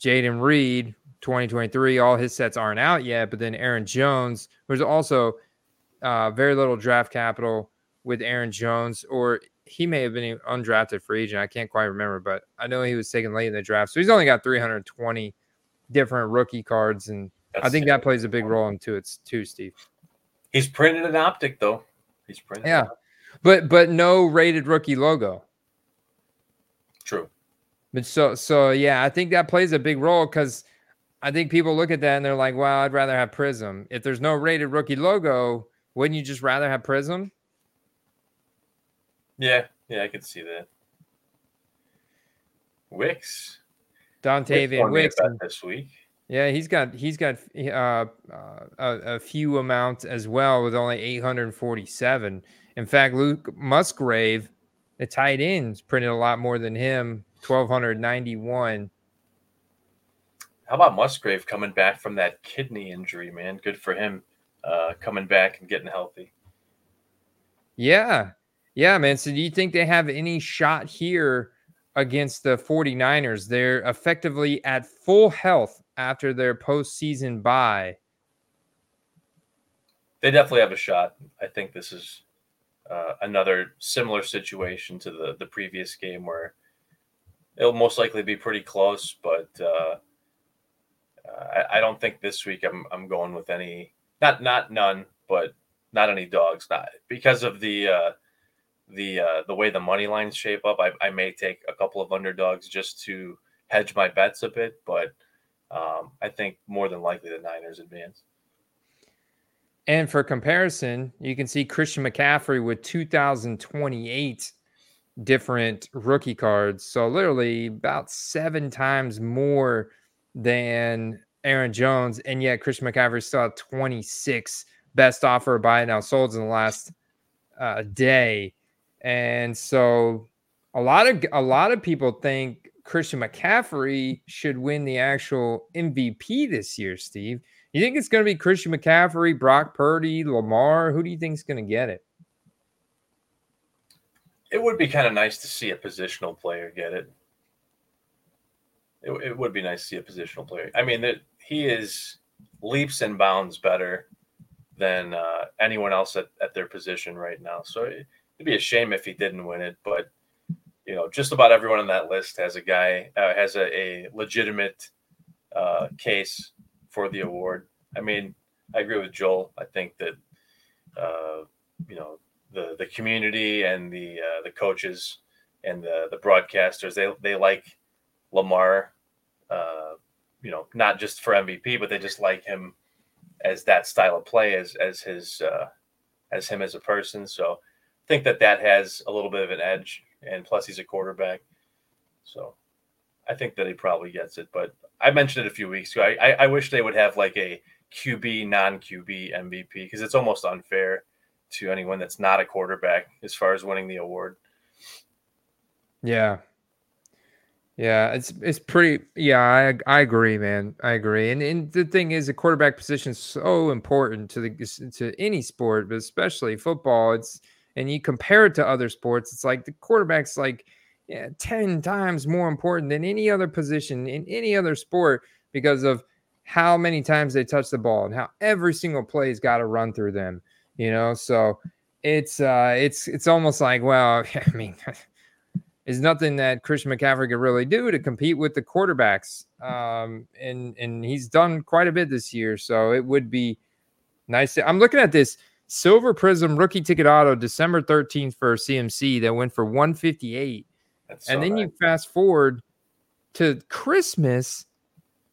Speaker 2: Jayden Reed 2023. All his sets aren't out yet, but then Aaron Jones, there's also uh, very little draft capital with Aaron Jones, or he may have been undrafted free agent. I can't quite remember, but I know he was taken late in the draft. So he's only got 320 different rookie cards. And That's I think that plays a big role into it too, Steve.
Speaker 3: He's printed an optic, though. He's printed.
Speaker 2: Yeah but but no rated rookie logo.
Speaker 3: True.
Speaker 2: But so so yeah, I think that plays a big role because I think people look at that and they're like, "Well, I'd rather have Prism." If there's no rated rookie logo, wouldn't you just rather have Prism?
Speaker 3: Yeah, yeah, I could see that. Wicks.
Speaker 2: Dontayvion Wicks,
Speaker 3: Wicks this week.
Speaker 2: Yeah, he's got he's got uh, uh, a, a few amounts as well with only 847. In fact, Luke Musgrave, the tight ends, printed a lot more than him, 1,291.
Speaker 3: How about Musgrave coming back from that kidney injury, man? Good for him uh, coming back and getting healthy.
Speaker 2: Yeah. Yeah, man. So do you think they have any shot here against the 49ers? They're effectively at full health after their postseason bye.
Speaker 3: They definitely have a shot. I think this is uh, another similar situation to the the previous game where it'll most likely be pretty close, but uh, I, I, don't think this week I'm I'm going with any not not none, but not any dogs, not because of the uh, the uh, the way the money lines shape up, I, I may take a couple of underdogs just to hedge my bets a bit, but um, I think more than likely the Niners advance.
Speaker 2: And for comparison, you can see Christian McCaffrey with 2028 different rookie cards. So literally about seven times more than Aaron Jones. And yet Christian McCaffrey still had 26 best offer buy now sold in the last uh, day. And so a lot of a lot of people think Christian McCaffrey should win the actual MVP this year, Steve. You think it's going to be Christian McCaffrey, Brock Purdy, Lamar? Who do you think is going to get it?
Speaker 3: It would be kind of nice to see a positional player get it. It, it would be nice to see a positional player. I mean, that he is leaps and bounds better than uh, anyone else at, at their position right now. So it, it'd be a shame if he didn't win it. But you know, just about everyone on that list has a guy uh, has a, a legitimate uh, case for the award. I mean, I agree with Joel. I think that uh, you know the the community and the uh, the coaches and the the broadcasters they they like Lamar. Uh, you know, not just for MVP, but they just like him as that style of play as as his uh, as him as a person. So I think that that has a little bit of an edge, and plus he's a quarterback. So I think that he probably gets it. But I mentioned it a few weeks ago. I, I, I wish they would have like a QB non QB MVP because it's almost unfair to anyone that's not a quarterback as far as winning the award.
Speaker 2: Yeah. Yeah, it's it's pretty yeah, I I agree, man. I agree. And and the thing is the quarterback position is so important to the to any sport, but especially football. It's and you compare it to other sports, it's like the quarterback's like yeah, 10 times more important than any other position in any other sport because of how many times they touch the ball and how every single play's got to run through them you know so it's uh it's it's almost like well i mean there's nothing that christian mccaffrey could really do to compete with the quarterbacks um and and he's done quite a bit this year so it would be nice to, i'm looking at this silver prism rookie ticket auto december 13th for cmc that went for 158 so and then nice. you fast forward to christmas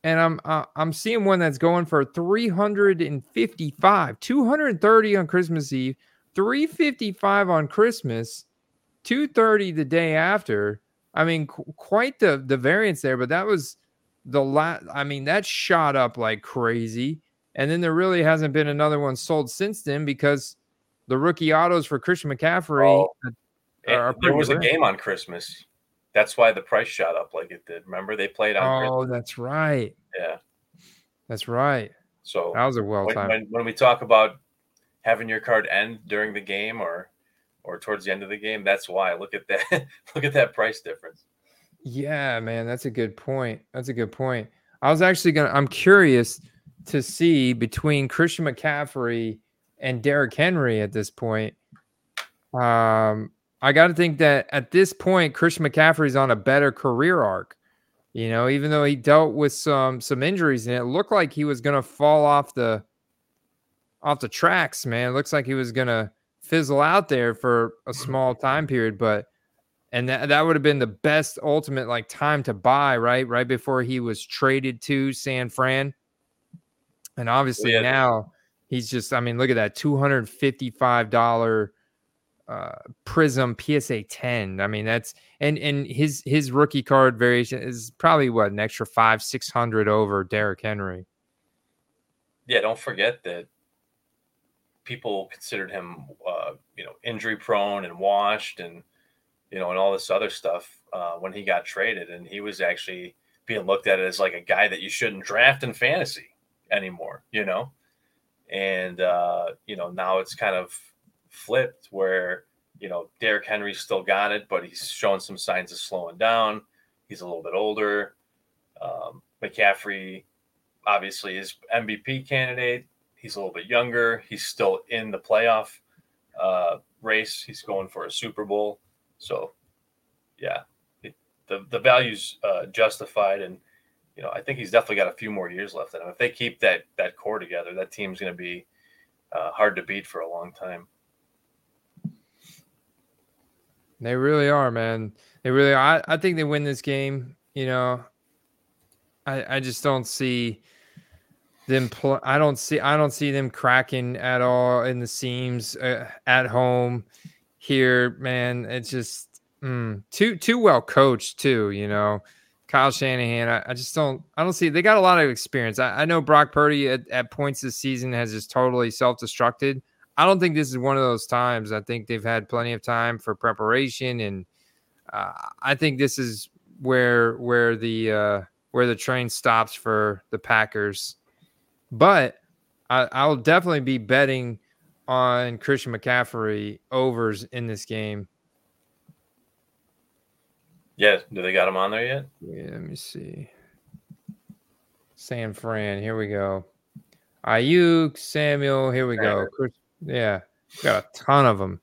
Speaker 2: and I'm uh, I'm seeing one that's going for 355, 230 on Christmas Eve, 355 on Christmas, 230 the day after. I mean, qu- quite the the variance there, but that was the last. I mean, that shot up like crazy, and then there really hasn't been another one sold since then because the rookie autos for Christian McCaffrey. Oh,
Speaker 3: are, are there was rare. a game on Christmas. That's why the price shot up like it did. Remember they played on.
Speaker 2: Oh, Christmas. that's right.
Speaker 3: Yeah,
Speaker 2: that's right.
Speaker 3: So
Speaker 2: that was a well time.
Speaker 3: When, when, we talk about having your card end during the game or or towards the end of the game, that's why. Look at that. look at that price difference.
Speaker 2: Yeah, man, that's a good point. That's a good point. I was actually gonna. I'm curious to see between Christian McCaffrey and Derrick Henry at this point. Um, I got to think that at this point, Christian McCaffrey's on a better career arc. You know, even though he dealt with some some injuries and it looked like he was to fall off the off the tracks, man. It looks like he was to fizzle out there for a small time period, but and that that would have been the best ultimate like time to buy, right? Right before he was traded to San Fran. And obviously yeah. now he's just I mean, look at that $255 uh, Prism PSA 10. I mean, that's and and his his rookie card variation is probably what an extra five six hundred over Derrick Henry.
Speaker 3: Yeah, don't forget that people considered him, uh, you know, injury prone and washed, and you know, and all this other stuff uh, when he got traded, and he was actually being looked at as like a guy that you shouldn't draft in fantasy anymore, you know, and uh, you know now it's kind of flipped where you know Derrick Henry still got it, but he's showing some signs of slowing down. He's a little bit older. Um, McCaffrey obviously is MVP candidate. He's a little bit younger. He's still in the playoff uh, race. He's going for a Super Bowl. So, yeah, it, the the value's uh, justified, and you know I think he's definitely got a few more years left in him. If they keep that that core together, that team's going to be uh, hard to beat for a long time.
Speaker 2: They really are, man. They really are. I, I think they win this game. You know, I I just don't see them. Pl- I don't see. I don't see them cracking at all in the seams uh, at home. Here, man, it's just mm, too too well coached too. You know, Kyle Shanahan. I, I, just don't. I don't see. They got a lot of experience. I, I know Brock Purdy at, at points this season has just totally self destructed. I don't think this is one of those times. I think they've had plenty of time for preparation, and uh, I think this is where where the uh, where the train stops for the Packers. But I, I'll definitely be betting on Christian McCaffrey overs in this game.
Speaker 3: Yeah, do they got him on there yet?
Speaker 2: Yeah, let me see. San Fran, here we go. Aiyuk, Samuel, here we go. Chris, yeah, got a ton of them.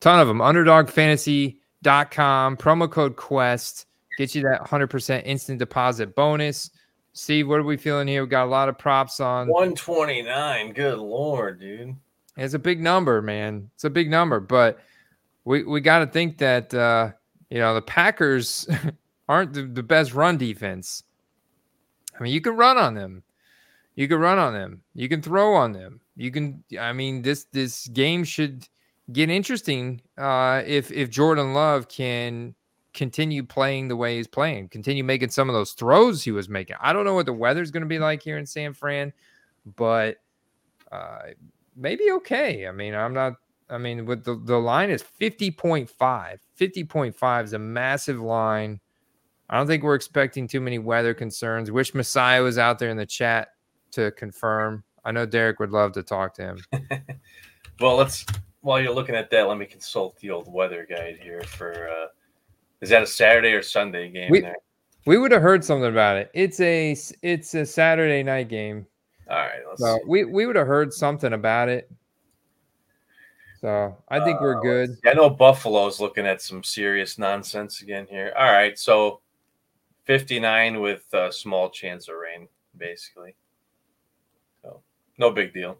Speaker 2: Ton of them. Underdogfantasy.com, promo code Quest. Get you that 100% instant deposit bonus. Steve, what are we feeling here? We got a lot of props on
Speaker 3: 129. Good lord, dude.
Speaker 2: It's a big number, man. It's a big number, but we we got to think that uh, you know the Packers aren't the, the best run defense. I mean, you can run on them. You can run on them. You can throw on them. You can. I mean, this this game should get interesting uh, if if Jordan Love can continue playing the way he's playing, continue making some of those throws he was making. I don't know what the weather's going to be like here in San Fran, but uh, maybe okay. I mean, I'm not. I mean, with the the line is 50.5. 50.5 is a massive line. I don't think we're expecting too many weather concerns. Wish Messiah was out there in the chat to confirm. I know Derek would love to talk to him.
Speaker 3: well, let's while you're looking at that, let me consult the old weather guide here for uh is that a Saturday or Sunday game
Speaker 2: we,
Speaker 3: there?
Speaker 2: We would have heard something about it. It's a it's a Saturday night game.
Speaker 3: All right,
Speaker 2: so we we would have heard something about it. So I think uh, we're good.
Speaker 3: I know Buffalo's looking at some serious nonsense again here. All right, so 59 with a small chance of rain, basically. So no big deal.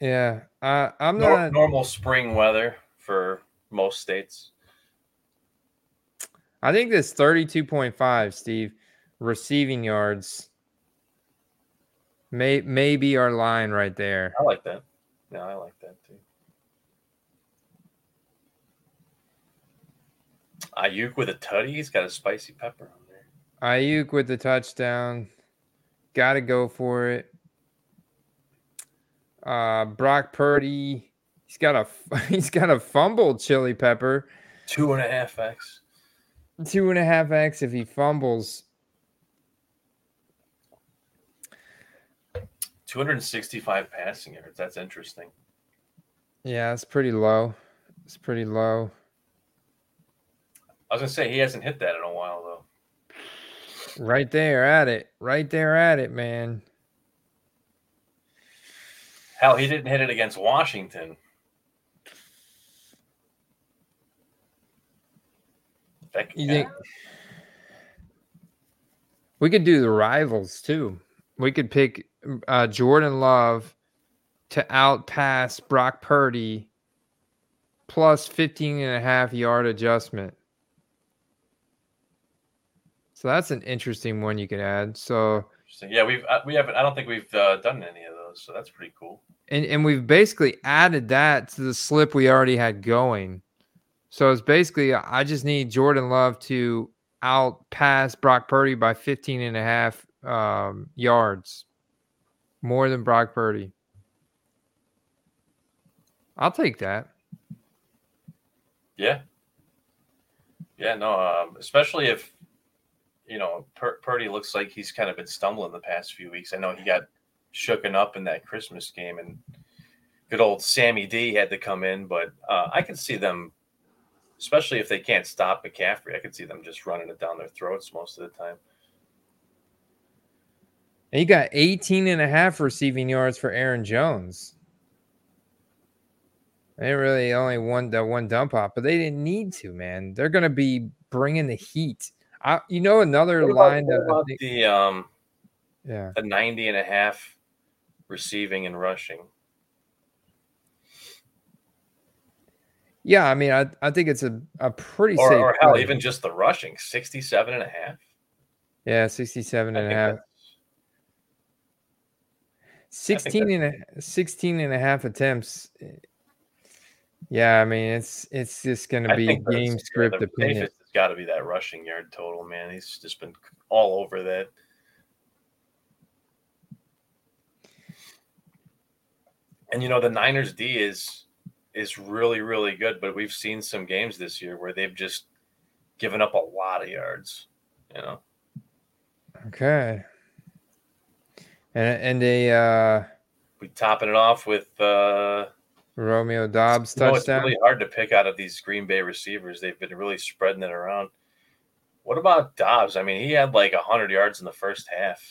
Speaker 2: Yeah, uh, I'm
Speaker 3: Nor-
Speaker 2: not
Speaker 3: normal spring weather for most states.
Speaker 2: I think this 32.5, Steve, receiving yards may may be our line right there.
Speaker 3: I like that. Yeah, I like that too. Aiyuk with a tutty. He's got a spicy pepper on there.
Speaker 2: Aiyuk with the touchdown. Got to go for it. Uh, Brock Purdy, he's got a he's got a fumbled chili pepper.
Speaker 3: Two and a half x.
Speaker 2: Two and a half x if he fumbles.
Speaker 3: 265 passing yards. That's interesting.
Speaker 2: Yeah, it's pretty low. It's pretty low.
Speaker 3: I was gonna say he hasn't hit that in a while though.
Speaker 2: Right there at it. Right there at it, man.
Speaker 3: Hell, he didn't hit it against Washington.
Speaker 2: you think we could do the rivals too? We could pick uh, Jordan Love to outpass Brock Purdy plus 15 and a half yard adjustment. So that's an interesting one you could add. So
Speaker 3: yeah, we've uh, we haven't. I don't think we've uh, done any of those, so that's pretty cool.
Speaker 2: And and we've basically added that to the slip we already had going. So it's basically I just need Jordan Love to outpass Brock Purdy by 15 and a half um, yards, more than Brock Purdy. I'll take that.
Speaker 3: Yeah. Yeah, no, um, especially if you know Pur- Purdy looks like he's kind of been stumbling the past few weeks. I know he got shooken up in that Christmas game, and good old Sammy D had to come in. But uh, I can see them, especially if they can't stop McCaffrey, I could see them just running it down their throats most of the time.
Speaker 2: And you got 18 and a half receiving yards for Aaron Jones. They really only won that one dump off, but they didn't need to, man. They're going to be bringing the heat. I, you know, another line
Speaker 3: about,
Speaker 2: that
Speaker 3: think, the um,
Speaker 2: yeah,
Speaker 3: the 90 and a half receiving and rushing.
Speaker 2: Yeah, I mean, I, I think it's a, a pretty
Speaker 3: Or,
Speaker 2: safe.
Speaker 3: or hell,
Speaker 2: play.
Speaker 3: even just the rushing, 67 and a half.
Speaker 2: yeah, 67
Speaker 3: I
Speaker 2: and a half. 16 and a, 16 and a half attempts. Eh, yeah, I mean, it's it's just going to be game script opinion.
Speaker 3: safest has got to be that rushing yard total, man. He's just been all over that. And you know the Niners D is is really really good, but we've seen some games this year where they've just given up a lot of yards. You know,
Speaker 2: Okay. And and a uh,
Speaker 3: we topping it off with uh,
Speaker 2: Romeo Doubs
Speaker 3: you know, it's
Speaker 2: touchdown.
Speaker 3: really hard to pick out of these Green Bay receivers. They've been really spreading it around. What about Doubs? I mean, he had like hundred yards in the first half.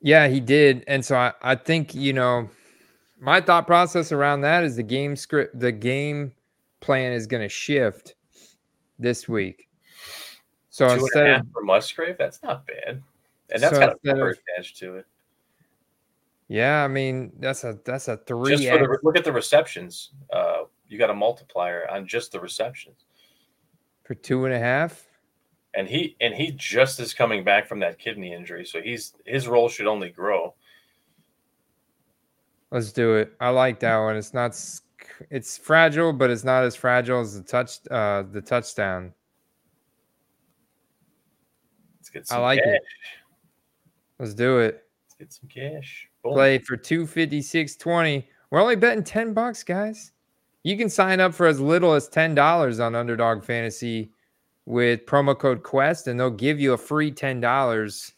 Speaker 2: Yeah, he did. And so I, I think, you know, my thought process around that is the game script, the game plan is going to shift this week. So
Speaker 3: Two
Speaker 2: instead of,
Speaker 3: for Musgrave, that's not bad, and that's
Speaker 2: So
Speaker 3: got a number attached to it.
Speaker 2: yeah, I mean, that's a, that's a three.
Speaker 3: Just for the look at the receptions. Uh, you got a multiplier on just the receptions,
Speaker 2: for two and a half.
Speaker 3: And he and he just is coming back from that kidney injury, so he's his role should only grow.
Speaker 2: Let's do it. I like that one. It's not, it's fragile, but it's not as fragile as the touch, uh, the touchdown.
Speaker 3: Let's get
Speaker 2: I like
Speaker 3: cash.
Speaker 2: it. Let's do it.
Speaker 3: Let's get some cash. Boom.
Speaker 2: play for 256.20. We're only betting 10 bucks, guys. You can sign up for as little as $10 on Underdog Fantasy with promo code Quest and they'll give you a free $10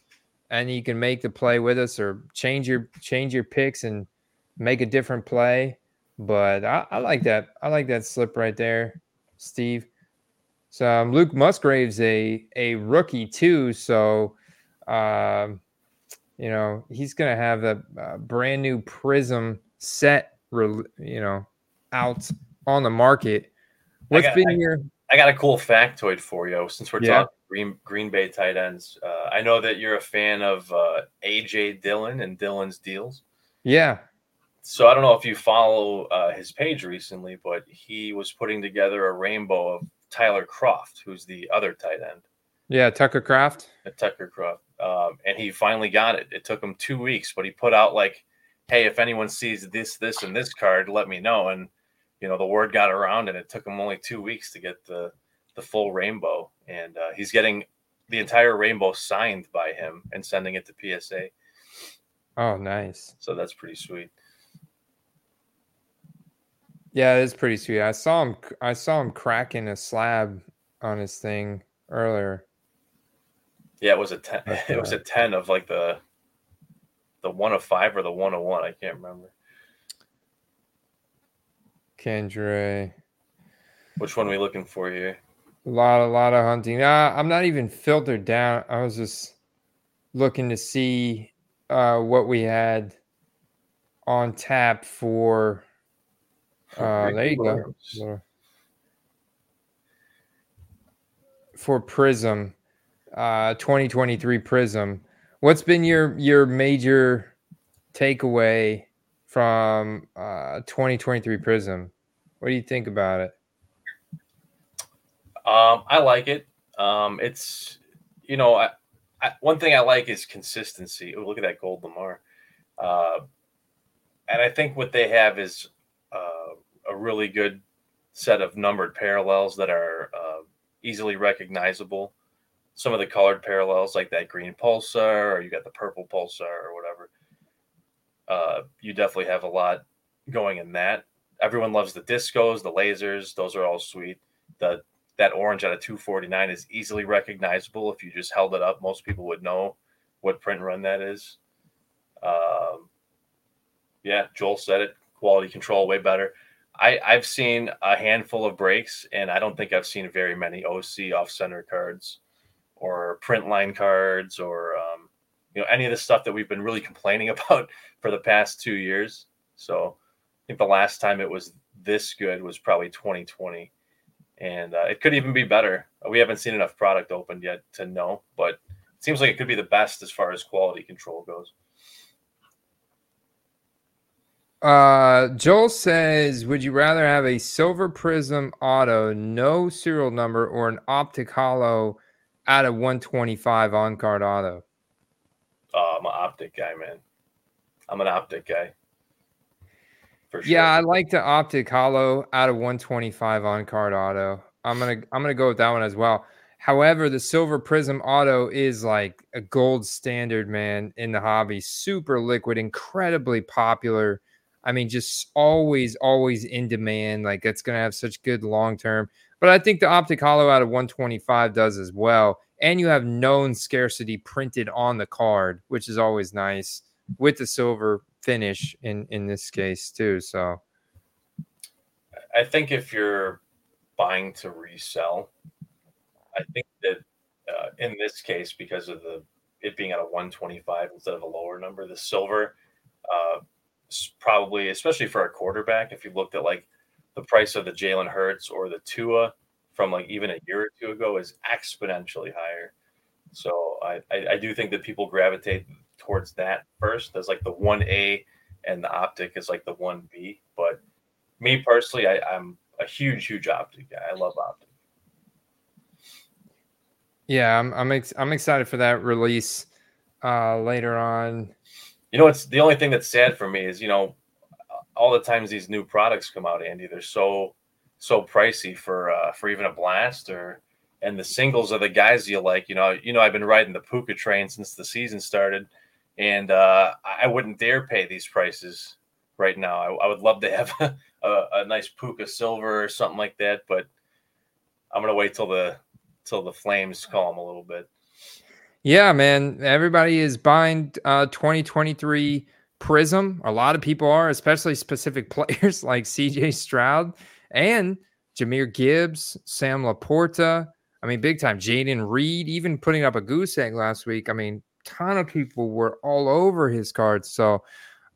Speaker 2: and you can make the play with us or change your change your picks and make a different play. But I, I like that. I like that slip right there, Steve. So um, Luke Musgrave's a a rookie too. So um, you know he's gonna have a, a brand new prism set rel- you know out on the market What's
Speaker 3: got-
Speaker 2: been
Speaker 3: I-
Speaker 2: your
Speaker 3: I got a cool factoid for you since we're
Speaker 2: Yeah.
Speaker 3: talking Green Green Bay tight ends. Uh, I know that you're a fan of uh, AJ Dillon and Dillon's deals.
Speaker 2: yeah
Speaker 3: So I don't know if you follow uh, his page recently, but he was putting together a rainbow of Tyler Croft, who's the other tight end
Speaker 2: yeah Tucker Kraft
Speaker 3: at Tucker Croft, um, and he finally got it. It took him two weeks, but he put out like, "Hey, if anyone sees this, this, and this card, let me know." And you know, the word got around, and it took him only two weeks to get the the full rainbow, and uh, he's getting the entire rainbow signed by him and sending it to PSA.
Speaker 2: oh nice
Speaker 3: So that's pretty sweet.
Speaker 2: yeah it's pretty sweet I saw him I saw him cracking a slab on his thing earlier
Speaker 3: Yeah, it was a ten. It was a ten of like the the one of five or the one of one. I can't remember
Speaker 2: Kendra
Speaker 3: which one are we looking for here.
Speaker 2: A lot, a lot of hunting. Uh, I'm not even filtered down. I was just looking to see uh, what we had on tap for. Uh, there you go. For Prism, uh, 2023 Prism. What's been your your major takeaway from uh, 2023 Prism? What do you think about it?
Speaker 3: Um, I like it. Um, it's you know, I, I, one thing I like is consistency. Oh, look at that gold Lamar. Uh, and I think what they have is uh, a really good set of numbered parallels that are uh, easily recognizable. Some of the colored parallels, like that green pulsar, or you got the purple pulsar, or whatever. Uh, you definitely have a lot going in that. Everyone loves the discos, the lasers; those are all sweet. The that orange out of 249 is easily recognizable. If you just held it up, most people would know what print run that is. Um, yeah, Joel said it. Quality control way better. I, I've seen a handful of breaks, and I don't think I've seen very many OC off center cards or print line cards or um, know any of the stuff that we've been really complaining about for the past two years. So I think the last time it was this good was probably 2020 and uh, it could even be better. We haven't seen enough product opened yet to know, but it seems like it could be the best as far as quality control goes.
Speaker 2: Uh, Joel says, "Would you rather have a silver prism auto, no serial number, or an optic holo out of 125 on card auto?"
Speaker 3: Uh, I'm an optic guy, man. I'm an optic guy.
Speaker 2: For sure. Yeah, I like the optic holo out of 125 on card auto. I'm gonna I'm gonna go with that one as well. However, the silver prism auto is like a gold standard, man, in the hobby. Super liquid, incredibly popular. I mean, just always, always in demand. Like that's to have such good long term. But I think the optic holo out of 125 does as well. And you have known scarcity printed on the card, which is always nice with the silver finish in in this case too. So
Speaker 3: I think if you're buying to resell, I think that uh, in this case, because of the it being at a 125 instead of a lower number, the silver uh, probably, especially for a quarterback, if you looked at like the price of the Jalen Hurts or the Tua from like even a year or two ago, is exponentially higher. So I, I, I do think that people gravitate towards that first as like the one A, and the optic is like the one B. But me personally, I, I'm a huge, huge optic guy. I love optic.
Speaker 2: Yeah, I'm I'm, ex- I'm excited for that release uh, later on.
Speaker 3: You know, it's the only thing that's sad for me is you know all the times these new products come out, Andy, they're so so pricey for uh, for even a blast or and the singles are the guys you like. You know, you know, I've been riding the Puka train since the season started, and uh, I wouldn't dare pay these prices right now. I, I would love to have a, a, nice Puka silver or something like that, but I'm gonna wait till the till the flames calm a little bit.
Speaker 2: Yeah, man. Everybody is buying uh 2023 Prism. A lot of people are, especially specific players like CJ Stroud and Jahmyr Gibbs, Sam LaPorta. I mean, big time. Jayden Reed, even putting up a goose egg last week. I mean, ton of people were all over his cards. So,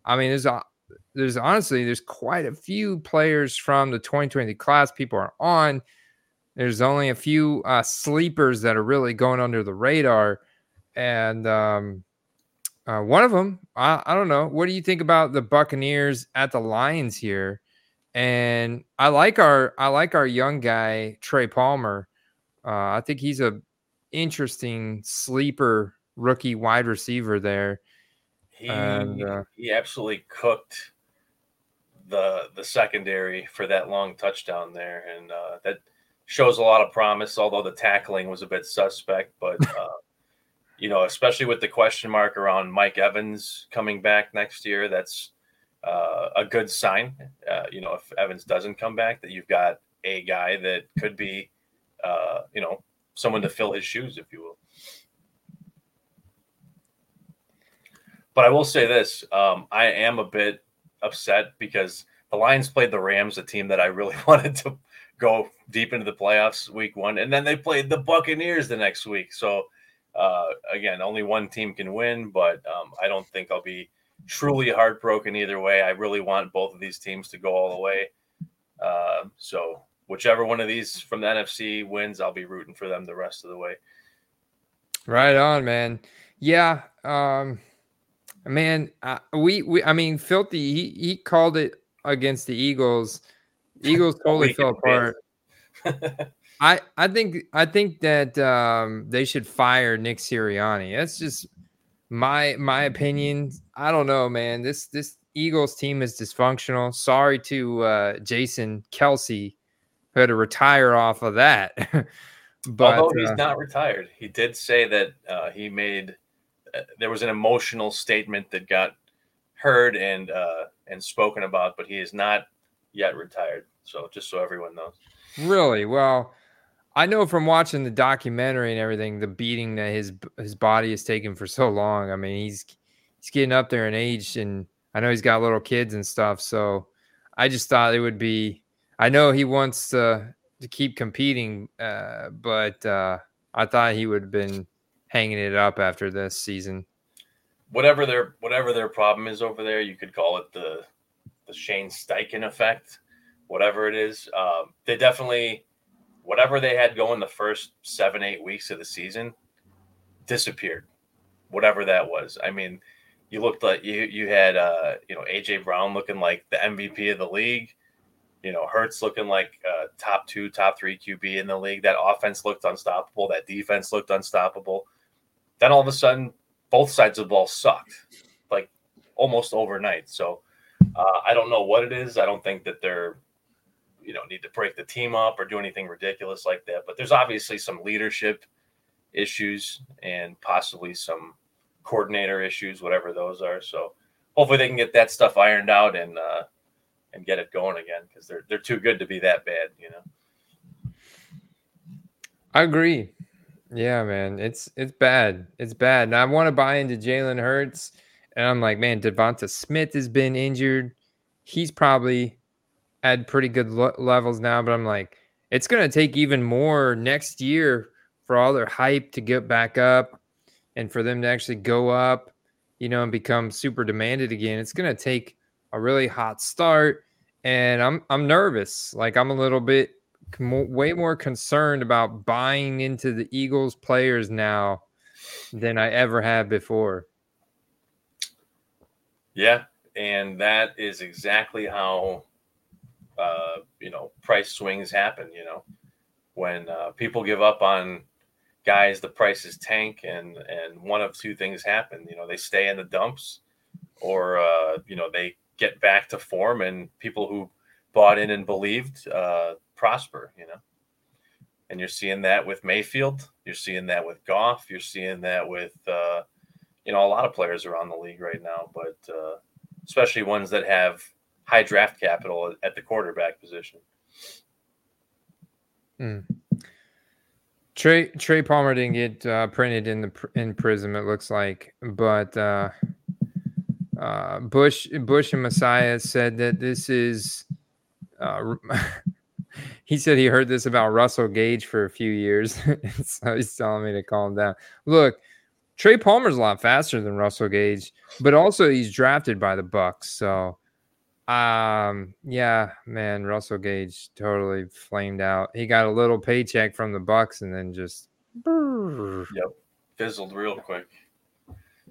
Speaker 2: I mean, there's a, there's honestly there's quite a few players from the 2020 class people are on. There's only a few uh, sleepers that are really going under the radar, and um, uh, one of them, I, I don't know. What do you think about the Buccaneers at the Lions here? And I like our I like our young guy Trey Palmer. Uh, I think he's a interesting sleeper rookie wide receiver there.
Speaker 3: He and, uh, he absolutely cooked the the secondary for that long touchdown there, and uh, that shows a lot of promise. Although the tackling was a bit suspect, but uh, you know, especially with the question mark around Mike Evans coming back next year, that's uh, a good sign. Uh, you know, if Evans doesn't come back, that you've got a guy that could be, uh, you know, someone to fill his shoes, if you will. But I will say this: um, I am a bit upset because the Lions played the Rams, a team that I really wanted to go deep into the playoffs week one, and then they played the Buccaneers the next week. So uh, again, only one team can win, but um, I don't think I'll be truly heartbroken either way. I really want both of these teams to go all the way. Uh, so whichever one of these from the NFC wins, I'll be rooting for them the rest of the way.
Speaker 2: Right on, man. Yeah. Um, Man, uh, we we I mean, filthy. He he called it against the Eagles. Eagles totally fell apart. I I think I think that um, they should fire Nick Sirianni. That's just my my opinion. I don't know, man. This this Eagles team is dysfunctional. Sorry to uh, Jason Kelce, who had to retire off of that.
Speaker 3: but although he's uh, not retired, he did say that uh, he made there was an emotional statement that got heard and uh, and spoken about, but he is not yet retired. So just so everyone knows.
Speaker 2: Really? Well, I know from watching the documentary and everything, the beating that his his body has taken for so long. I mean, he's he's getting up there in age, and I know he's got little kids and stuff. So I just thought it would be. I know he wants to to keep competing, uh, but uh, I thought he would have been hanging it up after this season.
Speaker 3: Whatever their whatever their problem is over there, you could call it the the Shane Steichen effect, whatever it is. Um, they definitely whatever they had going the first seven eight weeks of the season disappeared, whatever that was. I mean, you looked like you you had uh, you know AJ Brown looking like the MVP of the league. You know, Hurts looking like uh, top two, top three QB in the league. That offense looked unstoppable. That defense looked unstoppable. Then all of a sudden, both sides of the ball sucked, like almost overnight. So uh, I don't know what it is. I don't think that they're, you know, need to break the team up or do anything ridiculous like that. But there's obviously some leadership issues and possibly some coordinator issues, whatever those are. So hopefully they can get that stuff ironed out and uh, and get it going again because they're they're too good to be that bad, you know.
Speaker 2: I agree. Yeah, man, it's it's bad. It's bad. And I want to buy into Jalen Hurts, and I'm like, man, Devonta Smith has been injured. He's probably at pretty good lo- levels now, but I'm like, it's gonna take even more next year for all their hype to get back up and for them to actually go up, you know, and become super demanded again, it's going to take a really hot start. And I'm I'm nervous. Like I'm a little bit way more concerned about buying into the Eagles players now than I ever have before.
Speaker 3: Yeah, and that is exactly how uh, you know price swings happen. You know, when uh, people give up on guys the prices tank and and one of two things happen you know they stay in the dumps or uh, you know they get back to form and people who bought in and believed uh, prosper you know and you're seeing that with mayfield you're seeing that with goff you're seeing that with uh, you know a lot of players around the league right now but uh, especially ones that have high draft capital at the quarterback position
Speaker 2: mm. Trey Trey Palmer didn't get uh, printed in the in Prism. It looks like, but uh, uh, Bush Bush and Messiah said that this is. Uh, he said he heard this about Russell Gage for a few years, so he's telling me to calm down. Look, Trey Palmer's a lot faster than Russell Gage, but also he's drafted by the Bucks, so um, yeah, man, Russell Gage totally flamed out. He got a little paycheck from the Bucks and then just
Speaker 3: yep, fizzled real quick.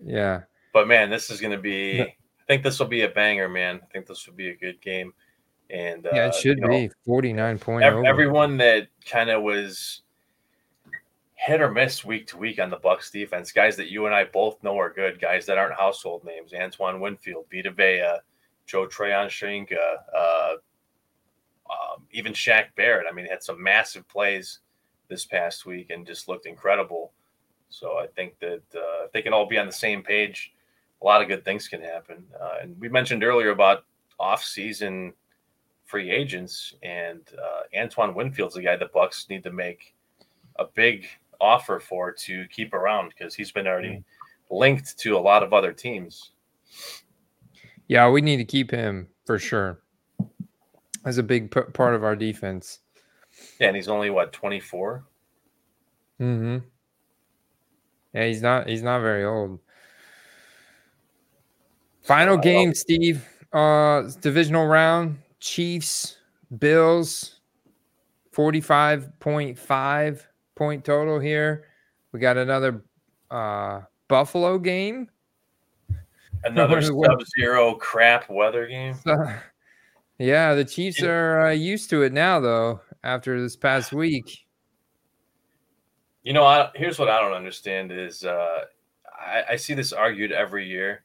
Speaker 2: Yeah.
Speaker 3: But man, this is going to be I think this will be a banger, man. I think this will be a good game. And
Speaker 2: Yeah, it uh, should be 49 point
Speaker 3: ev- everyone that kind of was hit or miss week to week on the Bucks defense, guys that you and I both know are good, guys that aren't household names, Antoine Winfield, Vita Vea, Joe Tryon-Shoyinka, uh, um, even Shaq Barrett. I mean, had some massive plays this past week and just looked incredible. So I think that uh, if they can all be on the same page, a lot of good things can happen. Uh, and we mentioned earlier about off-season free agents, and uh, Antoine Winfield's the guy the Bucks need to make a big offer for to keep around because he's been already mm. linked to a lot of other teams.
Speaker 2: Yeah, we need to keep him for sure. As a big p- part of our defense.
Speaker 3: Yeah, and he's only what twenty four.
Speaker 2: Mm-hmm. Yeah, he's not. He's not very old. Final game, Steve. Uh, divisional round. Chiefs, Bills. Forty-five point five point total here. We got another uh Buffalo game
Speaker 3: Another sub-zero crap weather game.
Speaker 2: yeah, the Chiefs are uh, used to it now, though. After this past week,
Speaker 3: you know, I, here's what I don't understand is uh, I, I see this argued every year,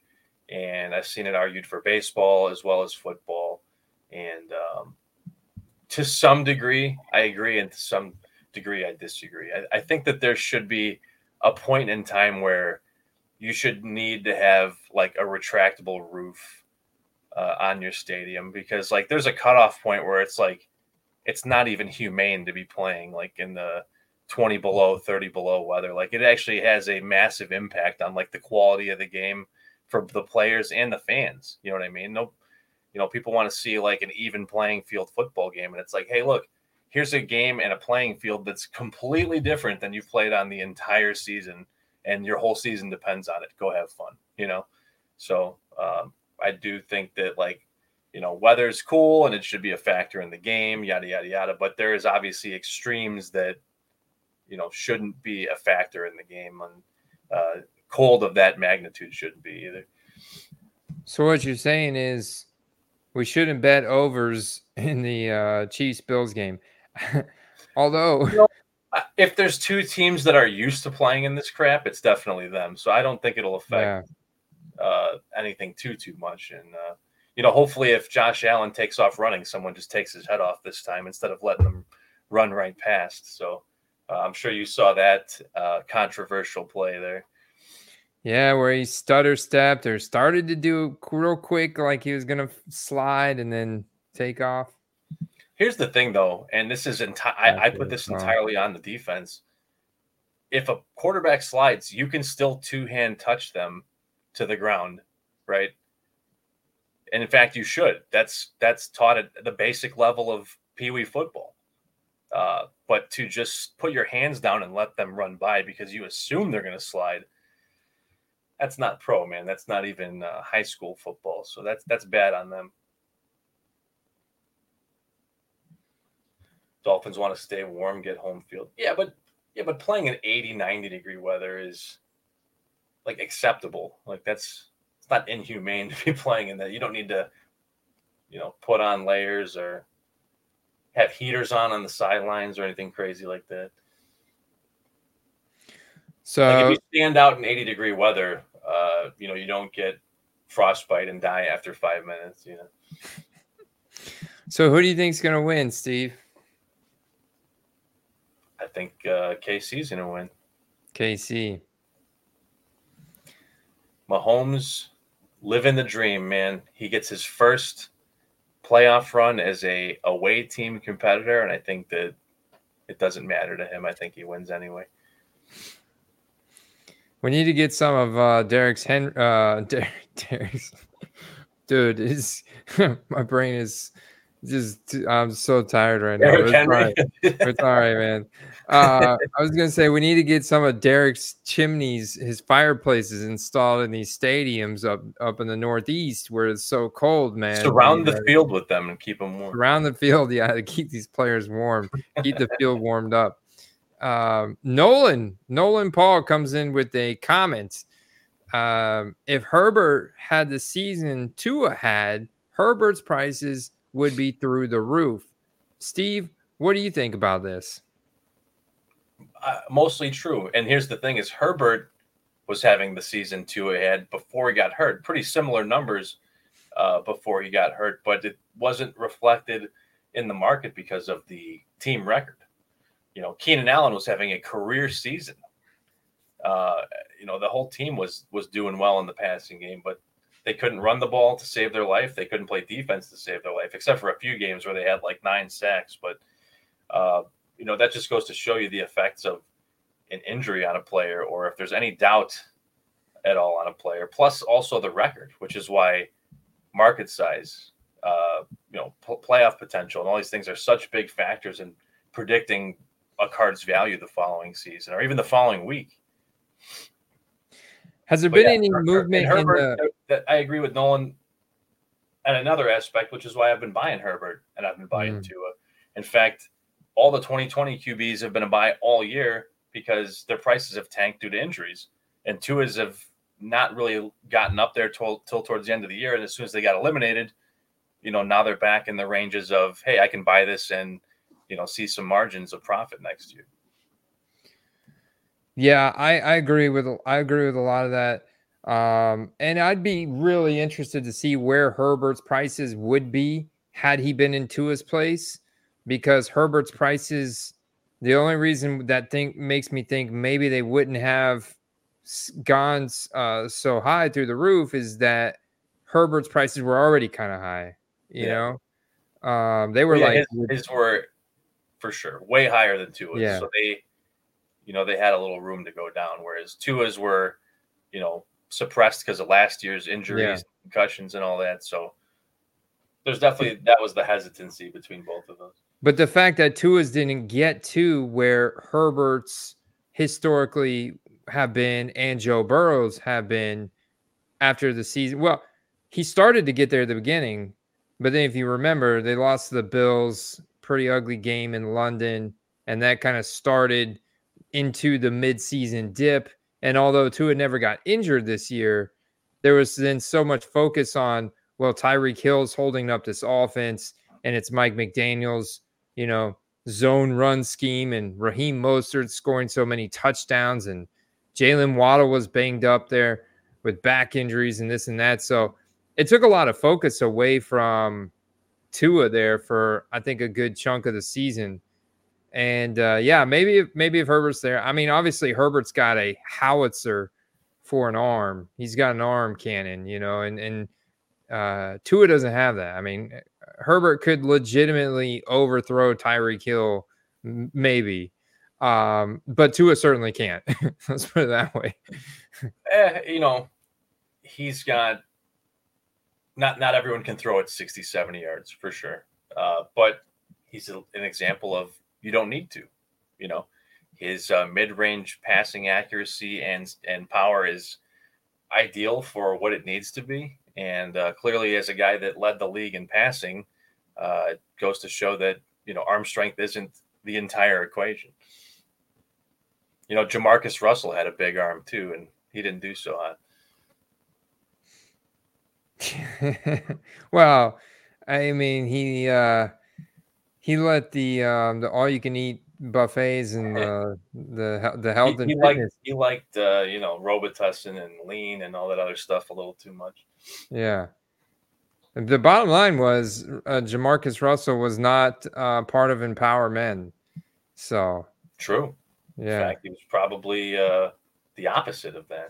Speaker 3: and I've seen it argued for baseball as well as football, and um, to some degree, I agree, and to some degree, I disagree. I, I think that there should be a point in time where you should need to have like a retractable roof uh, on your stadium because like there's a cutoff point where it's like it's not even humane to be playing like in the 20 below 30 below weather. Like it actually has a massive impact on like the quality of the game for the players and the fans. You know what i mean? No you know people want to see like an even playing field football game and it's like hey look here's a game and a playing field that's completely different than you've played on the entire season and your whole season depends on it. Go have fun, you know. So um, I do think that like you know weather's cool and it should be a factor in the game, yada yada yada. But there is obviously extremes that you know shouldn't be a factor in the game, and uh, cold of that magnitude shouldn't be either.
Speaker 2: So what you're saying is we shouldn't bet overs in the uh, Chiefs Bills game. Although
Speaker 3: you know, if there's two teams that are used to playing in this crap, it's definitely them. So I don't think it'll affect yeah. uh, anything too too much. And uh, you know, hopefully, if Josh Allen takes off running, someone just takes his head off this time instead of letting him run right past. So uh, I'm sure you saw that uh, controversial play there.
Speaker 2: Yeah, where he stutter stepped or started to do real quick, like he was gonna slide and then take off.
Speaker 3: Here's the thing, though, and this is enti- I, I put this entirely on the defense. If a quarterback slides, you can still two hand touch them to the ground, right? And in fact, you should. That's that's taught at the basic level of pee wee football. Uh, but to just put your hands down and let them run by because you assume they're going to slide, that's not pro, man. That's not even uh, high school football. So that's that's bad on them. Dolphins want to stay warm, get home field. Yeah, but yeah, but playing in 80, 90 degree weather is like acceptable. Like that's it's not inhumane to be playing in that. You don't need to, you know, put on layers or have heaters on on the sidelines or anything crazy like that. So like if you stand out in 80 degree weather, uh, you know, you don't get frostbite and die after five minutes, you know.
Speaker 2: So who do you think's gonna win, Steve?
Speaker 3: I think uh, KC's gonna win.
Speaker 2: KC.
Speaker 3: Mahomes living the dream, man. He gets his first playoff run as a away team competitor, and I think that it doesn't matter to him. I think he wins anyway.
Speaker 2: We need to get some of uh, Derek's Hen. Uh, Der- Derek's dude. Is my brain is just. I'm so tired right now. It's all right. it's all right, man. Uh, I was gonna say we need to get some of Derek's chimneys, his fireplaces installed in these stadiums up up in the Northeast where it's so cold, man.
Speaker 3: Surround the field with them and keep them warm.
Speaker 2: Around the field, yeah, to keep these players warm, keep the field warmed up. Um, Nolan Nolan Paul comes in with a comment. Um, if Herbert had the season Tua had, Herbert's prices would be through the roof. Steve, what do you think about this?
Speaker 3: Uh, mostly true. And here's the thing: is Herbert was having the season Tua had before he got hurt. Pretty similar numbers uh, before he got hurt, but it wasn't reflected in the market because of the team record you know, Keenan Allen was having a career season. Uh, you know, the whole team was was doing well in the passing game, but they couldn't run the ball to save their life. They couldn't play defense to save their life, except for a few games where they had like nine sacks. But uh, you know, that just goes to show you the effects of an injury on a player, or if there's any doubt at all on a player. Plus, also the record, which is why market size, uh, you know, p- playoff potential, and all these things are such big factors in predicting a card's value the following season or even the following week.
Speaker 2: Has there but been yeah, any movement Herbert,
Speaker 3: in the... I agree with Nolan and another aspect, which is why I've been buying Herbert and I've been buying mm. Tua. In fact, all the 2020 QBs have been a buy all year because their prices have tanked due to injuries. And Tua's have not really gotten up there till, till towards the end of the year. And as soon as they got eliminated, you know, now they're back in the ranges of, hey, I can buy this and you know see some margins of profit next year.
Speaker 2: Yeah, I, I agree with I agree with a lot of that. Um, and I'd be really interested to see where Herbert's prices would be had he been in Tua's place, because Herbert's prices, the only reason that think makes me think maybe they wouldn't have gone uh, so high through the roof is that Herbert's prices were already kind of high. You yeah. know, um, they were yeah, like
Speaker 3: his, his were for sure, way higher than Tua's. Yeah. So they, you know, they had a little room to go down. Whereas Tua's were, you know, suppressed because of last year's injuries, yeah. concussions, and all that. So there's definitely that was the hesitancy between both of those.
Speaker 2: But the fact that Tua's didn't get to where Herbert's historically have been and Joe Burrow's have been after the season. Well, he started to get there at the beginning, but then if you remember, they lost the Bills pretty ugly game in London, and that kind of started into the midseason dip. And although Tua never got injured this year, there was then so much focus on well, Tyreek Hill's holding up this offense, and it's Mike McDaniel's, you know, zone run scheme, and Raheem Mostert scoring so many touchdowns, and Jalen Waddle was banged up there with back injuries and this and that. So it took a lot of focus away from Tua there for I think a good chunk of the season. And uh, yeah, maybe if, maybe if Herbert's there, I mean, obviously Herbert's got a howitzer for an arm. He's got an arm cannon, you know, and and uh, Tua doesn't have that. I mean, Herbert could legitimately overthrow Tyreek Hill, maybe, um, but Tua certainly can't. Let's put it that way.
Speaker 3: eh, you know, he's got not not everyone can throw it 60, 70 yards for sure. Uh, but he's a, an example of you don't need to. You know, his uh, mid-range passing accuracy and and power is ideal for what it needs to be. And uh, clearly, as a guy that led the league in passing, uh, goes to show that you know arm strength isn't the entire equation. You know, JaMarcus Russell had a big arm too, and he didn't do so hot.
Speaker 2: well, I mean, he uh, he let the um, the all you can eat buffets and uh, the the health
Speaker 3: he,
Speaker 2: and
Speaker 3: he liked he liked uh, you know Robitussin and lean and all that other stuff a little too much.
Speaker 2: Yeah. The bottom line was uh, JaMarcus Russell was not uh, part of Empower Men. So
Speaker 3: true.
Speaker 2: Yeah.
Speaker 3: In fact, he was probably uh, the opposite of that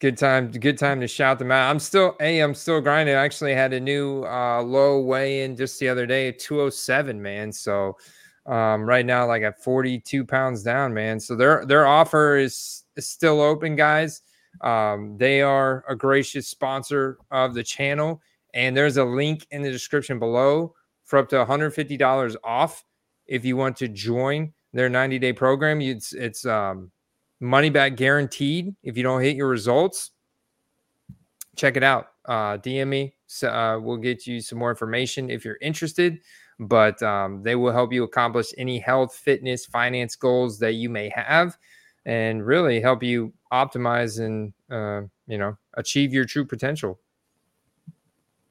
Speaker 2: good time good time to shout them out. I'm still hey i'm still grinding. I actually had a new uh low weigh in just the other day 207 man. So um right now like at 42 pounds down man. So their their offer is, is still open guys. Um they are a gracious sponsor of the channel and there's a link in the description below for up to $150 off if you want to join their 90 day program. It's it's um money back guaranteed if you don't hit your results. Check it out. Uh, DM me. So, uh, we'll get you some more information if you're interested. But um, they will help you accomplish any health, fitness, finance goals that you may have, and really help you optimize and uh, you know achieve your true potential.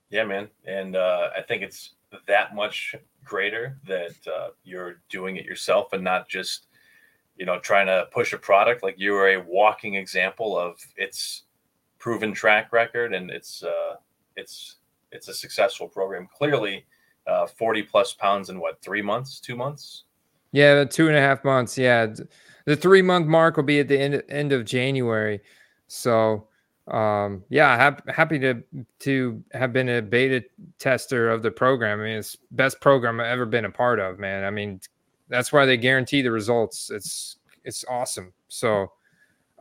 Speaker 3: Yeah, man, and uh, I think it's that much greater that uh, you're doing it yourself and not just you know, trying to push a product, like you are a walking example of its proven track record, and it's uh, it's it's a successful program. Clearly, uh, forty plus pounds in what three months, two months?
Speaker 2: Yeah, two and a half months. Yeah, the three month mark will be at the end end of January. So, um, yeah, ha- happy to to have been a beta tester of the program. I mean, it's best program I've ever been a part of, man. I mean, that's why they guarantee the results. It's it's awesome. So,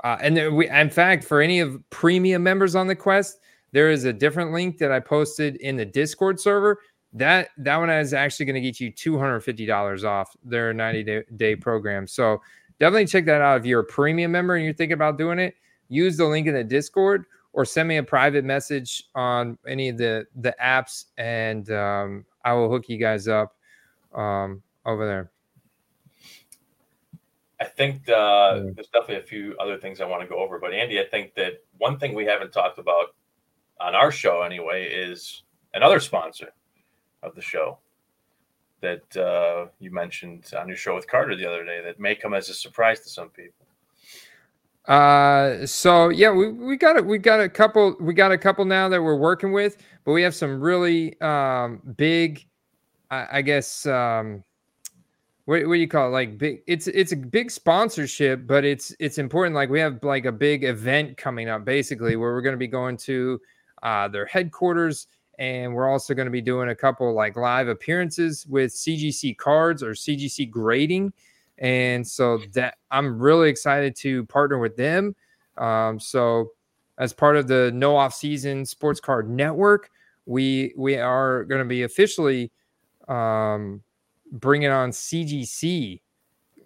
Speaker 2: uh, and we, in fact, for any of premium members on the quest, there is a different link that I posted in the Discord server. That that one is actually going to get you two hundred fifty dollars off their ninety day, day program. So definitely check that out if you're a premium member and you're thinking about doing it. Use the link in the Discord or send me a private message on any of the the apps, and um, I will hook you guys up um, over there.
Speaker 3: I think uh, mm. there's definitely a few other things I want to go over, but Andy, I think that one thing we haven't talked about on our show anyway is another sponsor of the show that uh, you mentioned on your show with Carter the other day that may come as a surprise to some people.
Speaker 2: Uh, so yeah, we, we got it. We got a couple. We got a couple now that we're working with, but we have some really um, big, I, I guess, um, what, what do you call it? Like big it's it's a big sponsorship, but it's it's important. Like we have like a big event coming up basically where we're gonna be going to uh their headquarters and we're also going to be doing a couple like live appearances with CGC cards or CGC grading. And so that I'm really excited to partner with them. Um, so as part of the no off season sports card network, we we are going to be officially um, bringing on CGC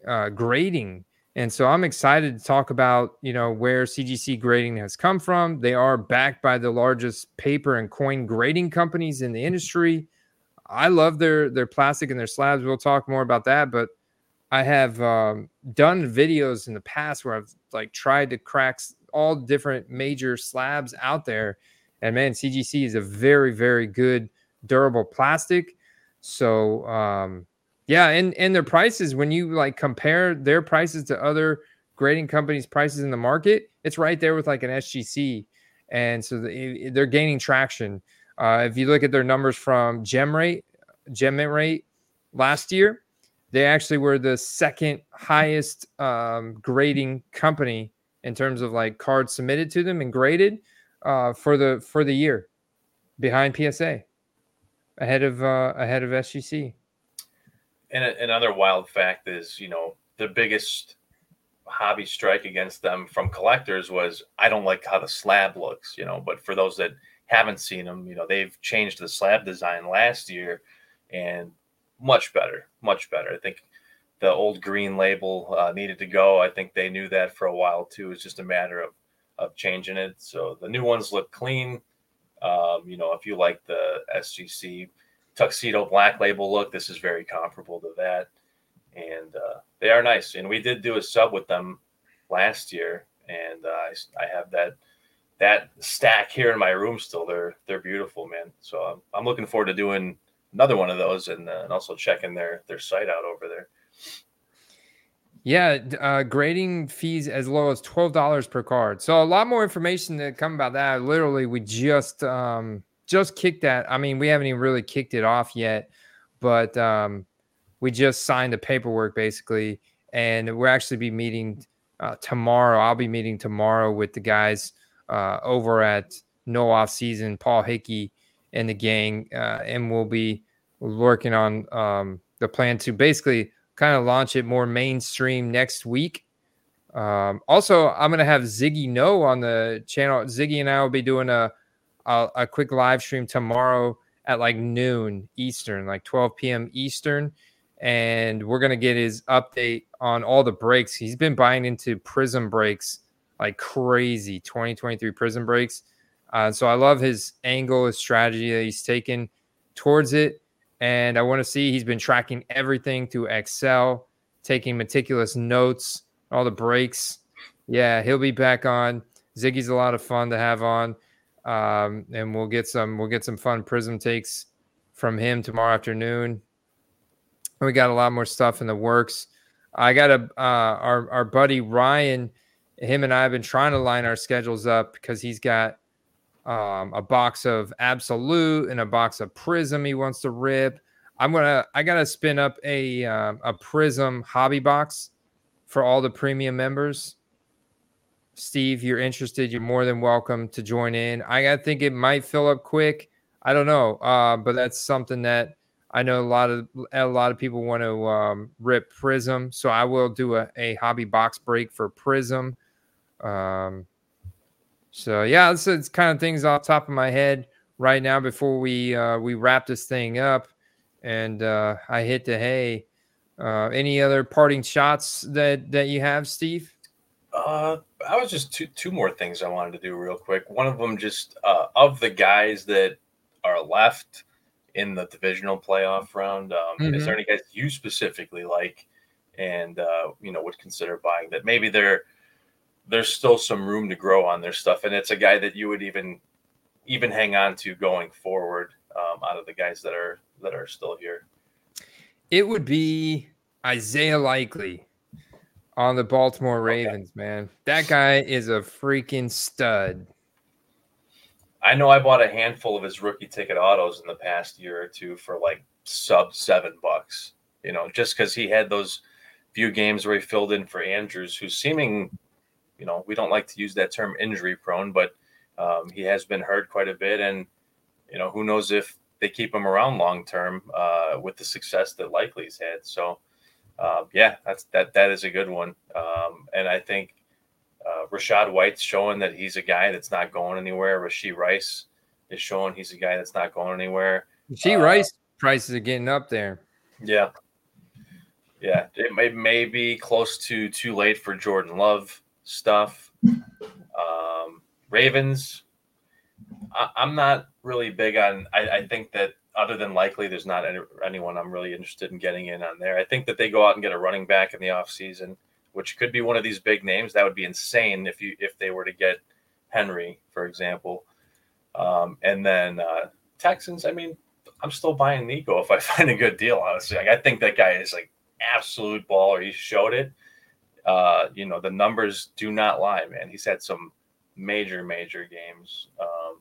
Speaker 2: uh, grading. And so I'm excited to talk about, you know, where CGC grading has come from. They are backed by the largest paper and coin grading companies in the industry. I love their their plastic and their slabs. We'll talk more about that, but I have um, done videos in the past where I've like tried to crack all different major slabs out there. And man, CGC is a very, very good durable plastic. So um, yeah, and and their prices when you like compare their prices to other grading companies' prices in the market, it's right there with like an SGC, and so the, they're gaining traction. Uh, if you look at their numbers from GemRate, gem rate last year, they actually were the second highest um, grading company in terms of like cards submitted to them and graded uh, for the for the year, behind PSA, ahead of uh, ahead of SGC.
Speaker 3: And another wild fact is, you know, the biggest hobby strike against them from collectors was I don't like how the slab looks, you know. But for those that haven't seen them, you know, they've changed the slab design last year and much better, much better. I think the old green label uh, needed to go. I think they knew that for a while too. It's just a matter of of changing it. So the new ones look clean. Um, you know, if you like the SGC tuxedo black label look, this is very comparable to that. And uh, they are nice. And we did do a sub with them last year, and uh, I, I have that that stack here in my room still. They're they're beautiful, man. So I'm, I'm looking forward to doing another one of those and, uh, and also checking their their site out over there.
Speaker 2: Yeah, uh, grading fees as low as twelve dollars per card. So a lot more information to come about that. Literally, we just um, just kicked that. I mean, we haven't even really kicked it off yet, but um, we just signed the paperwork basically, and we'll actually be meeting uh, tomorrow. I'll be meeting tomorrow with the guys uh, over at No Off Season, Paul Hickey and the gang, uh, and we'll be working on um, the plan to basically kind of launch it more mainstream next week. Um, also, I'm going to have Ziggy No on the channel. Ziggy and I will be doing a, a, a quick live stream tomorrow at like noon Eastern, like 12 p.m. Eastern, and we're gonna get his update on all the breaks. He's been buying into Prism breaks like crazy, 2023 Prism breaks. Uh, so I love his angle, his strategy that he's taken towards it. And I want to see he's been tracking everything through Excel, taking meticulous notes, all the breaks. Yeah, he'll be back on. Ziggy's a lot of fun to have on. Um, and we'll get some we'll get some fun prism takes from him tomorrow afternoon. We got a lot more stuff in the works. I got a uh, our our buddy Ryan, him and I have been trying to line our schedules up because he's got um, a box of Absolute and a box of Prism he wants to rip. I'm gonna I gotta spin up a uh, a Prism hobby box for all the premium members. Steve, you're interested, you're more than welcome to join in. I think it might fill up quick. I don't know, uh, but that's something that I know a lot of a lot of people want to um, rip Prism, so I will do a, a hobby box break for Prism. Um, so yeah, it's, it's kind of things off top of my head right now before we uh, we wrap this thing up, and uh, I hit the hay. Uh, any other parting shots that that you have, Steve?
Speaker 3: Uh, I was just two two more things I wanted to do real quick. One of them just uh, of the guys that are left in the divisional playoff round. Um, mm-hmm. Is there any guys you specifically like, and uh, you know would consider buying that? Maybe they're there's still some room to grow on their stuff, and it's a guy that you would even even hang on to going forward um, out of the guys that are that are still here.
Speaker 2: It would be Isaiah Likely on the Baltimore Ravens, okay. man. That guy is a freaking stud.
Speaker 3: I know I bought a handful of his rookie ticket autos in the past year or two for like sub seven bucks, you know, just because he had those few games where he filled in for Andrews, who's seeming you know, we don't like to use that term injury prone, but um, he has been hurt quite a bit. And, you know, who knows if they keep him around long term uh, with the success that Likely's had. So, uh, yeah, that's that. That is a good one. Um, and I think uh, Rachaad White's showing that he's a guy that's not going anywhere. Rashee Rice is showing he's a guy that's not going anywhere.
Speaker 2: Rashee uh, Rice prices are getting up there.
Speaker 3: Yeah. Yeah, it may, may be close to too late for Jordan Love stuff. Um, Ravens, I, am not really big on. I, I, think that other than Likely, there's not any, anyone I'm really interested in getting in on there. I think that they go out and get a running back in the offseason. which could be one of these big names. That would be insane if you if they were to get Henry, for example. Um, and then uh, Texans. I mean, I'm still buying Nico if I find a good deal. Honestly, like, I think that guy is like absolute baller. He showed it. Uh, you know, the numbers do not lie, man. He's had some major, major games. Um,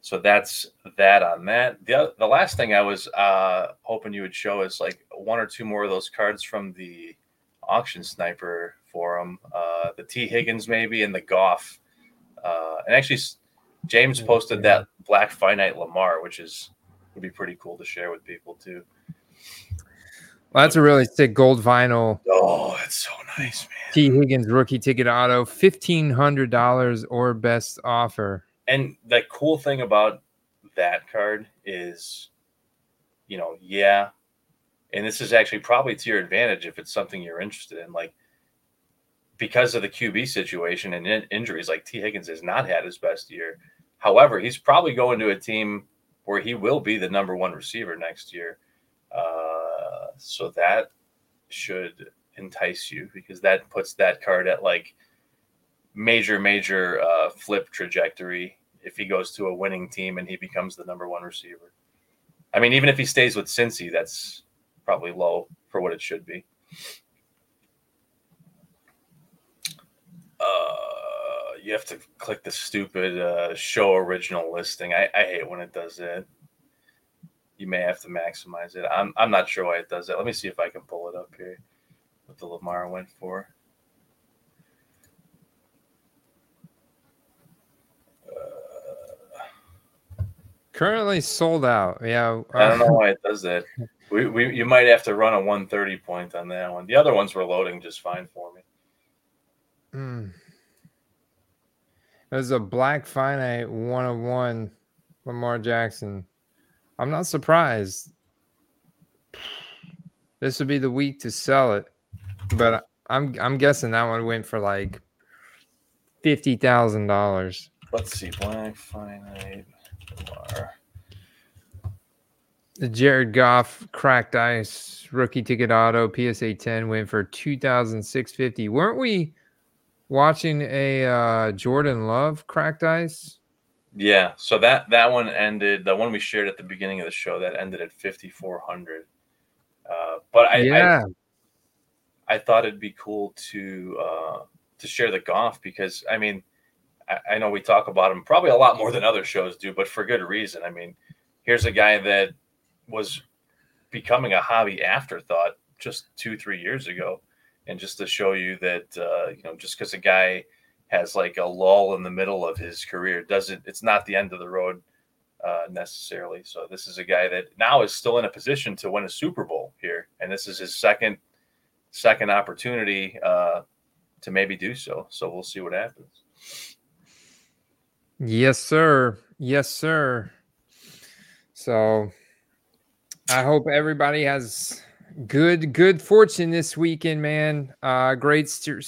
Speaker 3: so that's that on that. The the last thing I was uh, hoping you would show is like one or two more of those cards from the auction sniper forum, uh, the T Higgins maybe, and the Goff. Uh, and actually, James posted that Black Finite Lamar, which is would be pretty cool to share with people too.
Speaker 2: Well, that's a really sick gold vinyl.
Speaker 3: Oh, that's so nice, man.
Speaker 2: T Higgins rookie ticket auto, fifteen hundred dollars or best offer.
Speaker 3: And the cool thing about that card is, you know, yeah, and this is actually probably to your advantage if it's something you're interested in. Like because of the QB situation and in- injuries, like T. Higgins has not had his best year. However, he's probably going to a team where he will be the number one receiver next year. Uh, so that should entice you because that puts that card at like major, major uh, flip trajectory if he goes to a winning team and he becomes the number one receiver. I mean, even if he stays with Cincy, that's probably low for what it should be. Uh, you have to click the stupid uh, show original listing. I, I hate when it does it. You may have to maximize it. I'm, I'm not sure why it does that. Let me see if I can pull it up here. What the Lamar went for.
Speaker 2: Currently sold out. Yeah.
Speaker 3: I don't know why it does that. We, we you might have to run a 130 point on that one. The other ones were loading just fine for me.
Speaker 2: Mm. There's a black finite one of one Lamar Jackson. I'm not surprised. This would be the week to sell it, but I'm I'm guessing that one went for like fifty thousand dollars.
Speaker 3: Let's see, black finite
Speaker 2: Jared Goff cracked ice rookie ticket auto PSA 10 went for 2650. Weren't we watching a uh, Jordan Love cracked ice?
Speaker 3: Yeah, so that that one ended. The one we shared at the beginning of the show that ended at 5400. Uh, but I,
Speaker 2: yeah.
Speaker 3: I, I thought it'd be cool to uh, to share the Goff because I mean I, I know we talk about him probably a lot more than other shows do, but for good reason. I mean, here's a guy that was becoming a hobby afterthought just two, three years ago. And just to show you that, uh, you know, just because a guy has like a lull in the middle of his career doesn't, it's not the end of the road uh, necessarily. So this is a guy that now is still in a position to win a Super Bowl here. And this is his second, second opportunity uh, to maybe do so. So we'll see what happens.
Speaker 2: Yes, sir. Yes, sir. So I hope everybody has good good fortune this weekend, man. Uh great st-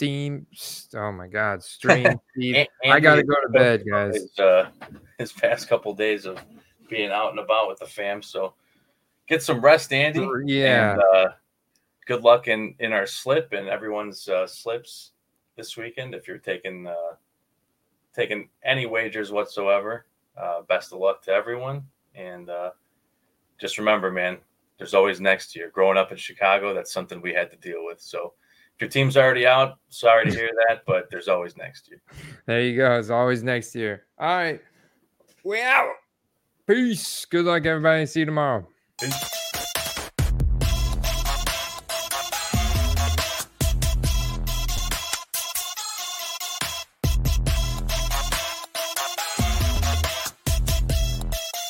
Speaker 2: steam. Oh my god, stream. Steve. I gotta go to bed, guys.
Speaker 3: His, uh, his past couple days of being out and about with the fam. So get some rest, Andy.
Speaker 2: Yeah.
Speaker 3: And, uh, good luck in in our slip and everyone's uh, slips this weekend. If you're taking uh, taking any wagers whatsoever, uh, best of luck to everyone. And uh, just remember, man, there's always next year. Growing up in Chicago, that's something we had to deal with. So if your team's already out, sorry to hear that, but there's always next year.
Speaker 2: There you go. It's always next year. All right. We out. Peace. Good luck, everybody. See you tomorrow.
Speaker 3: Peace.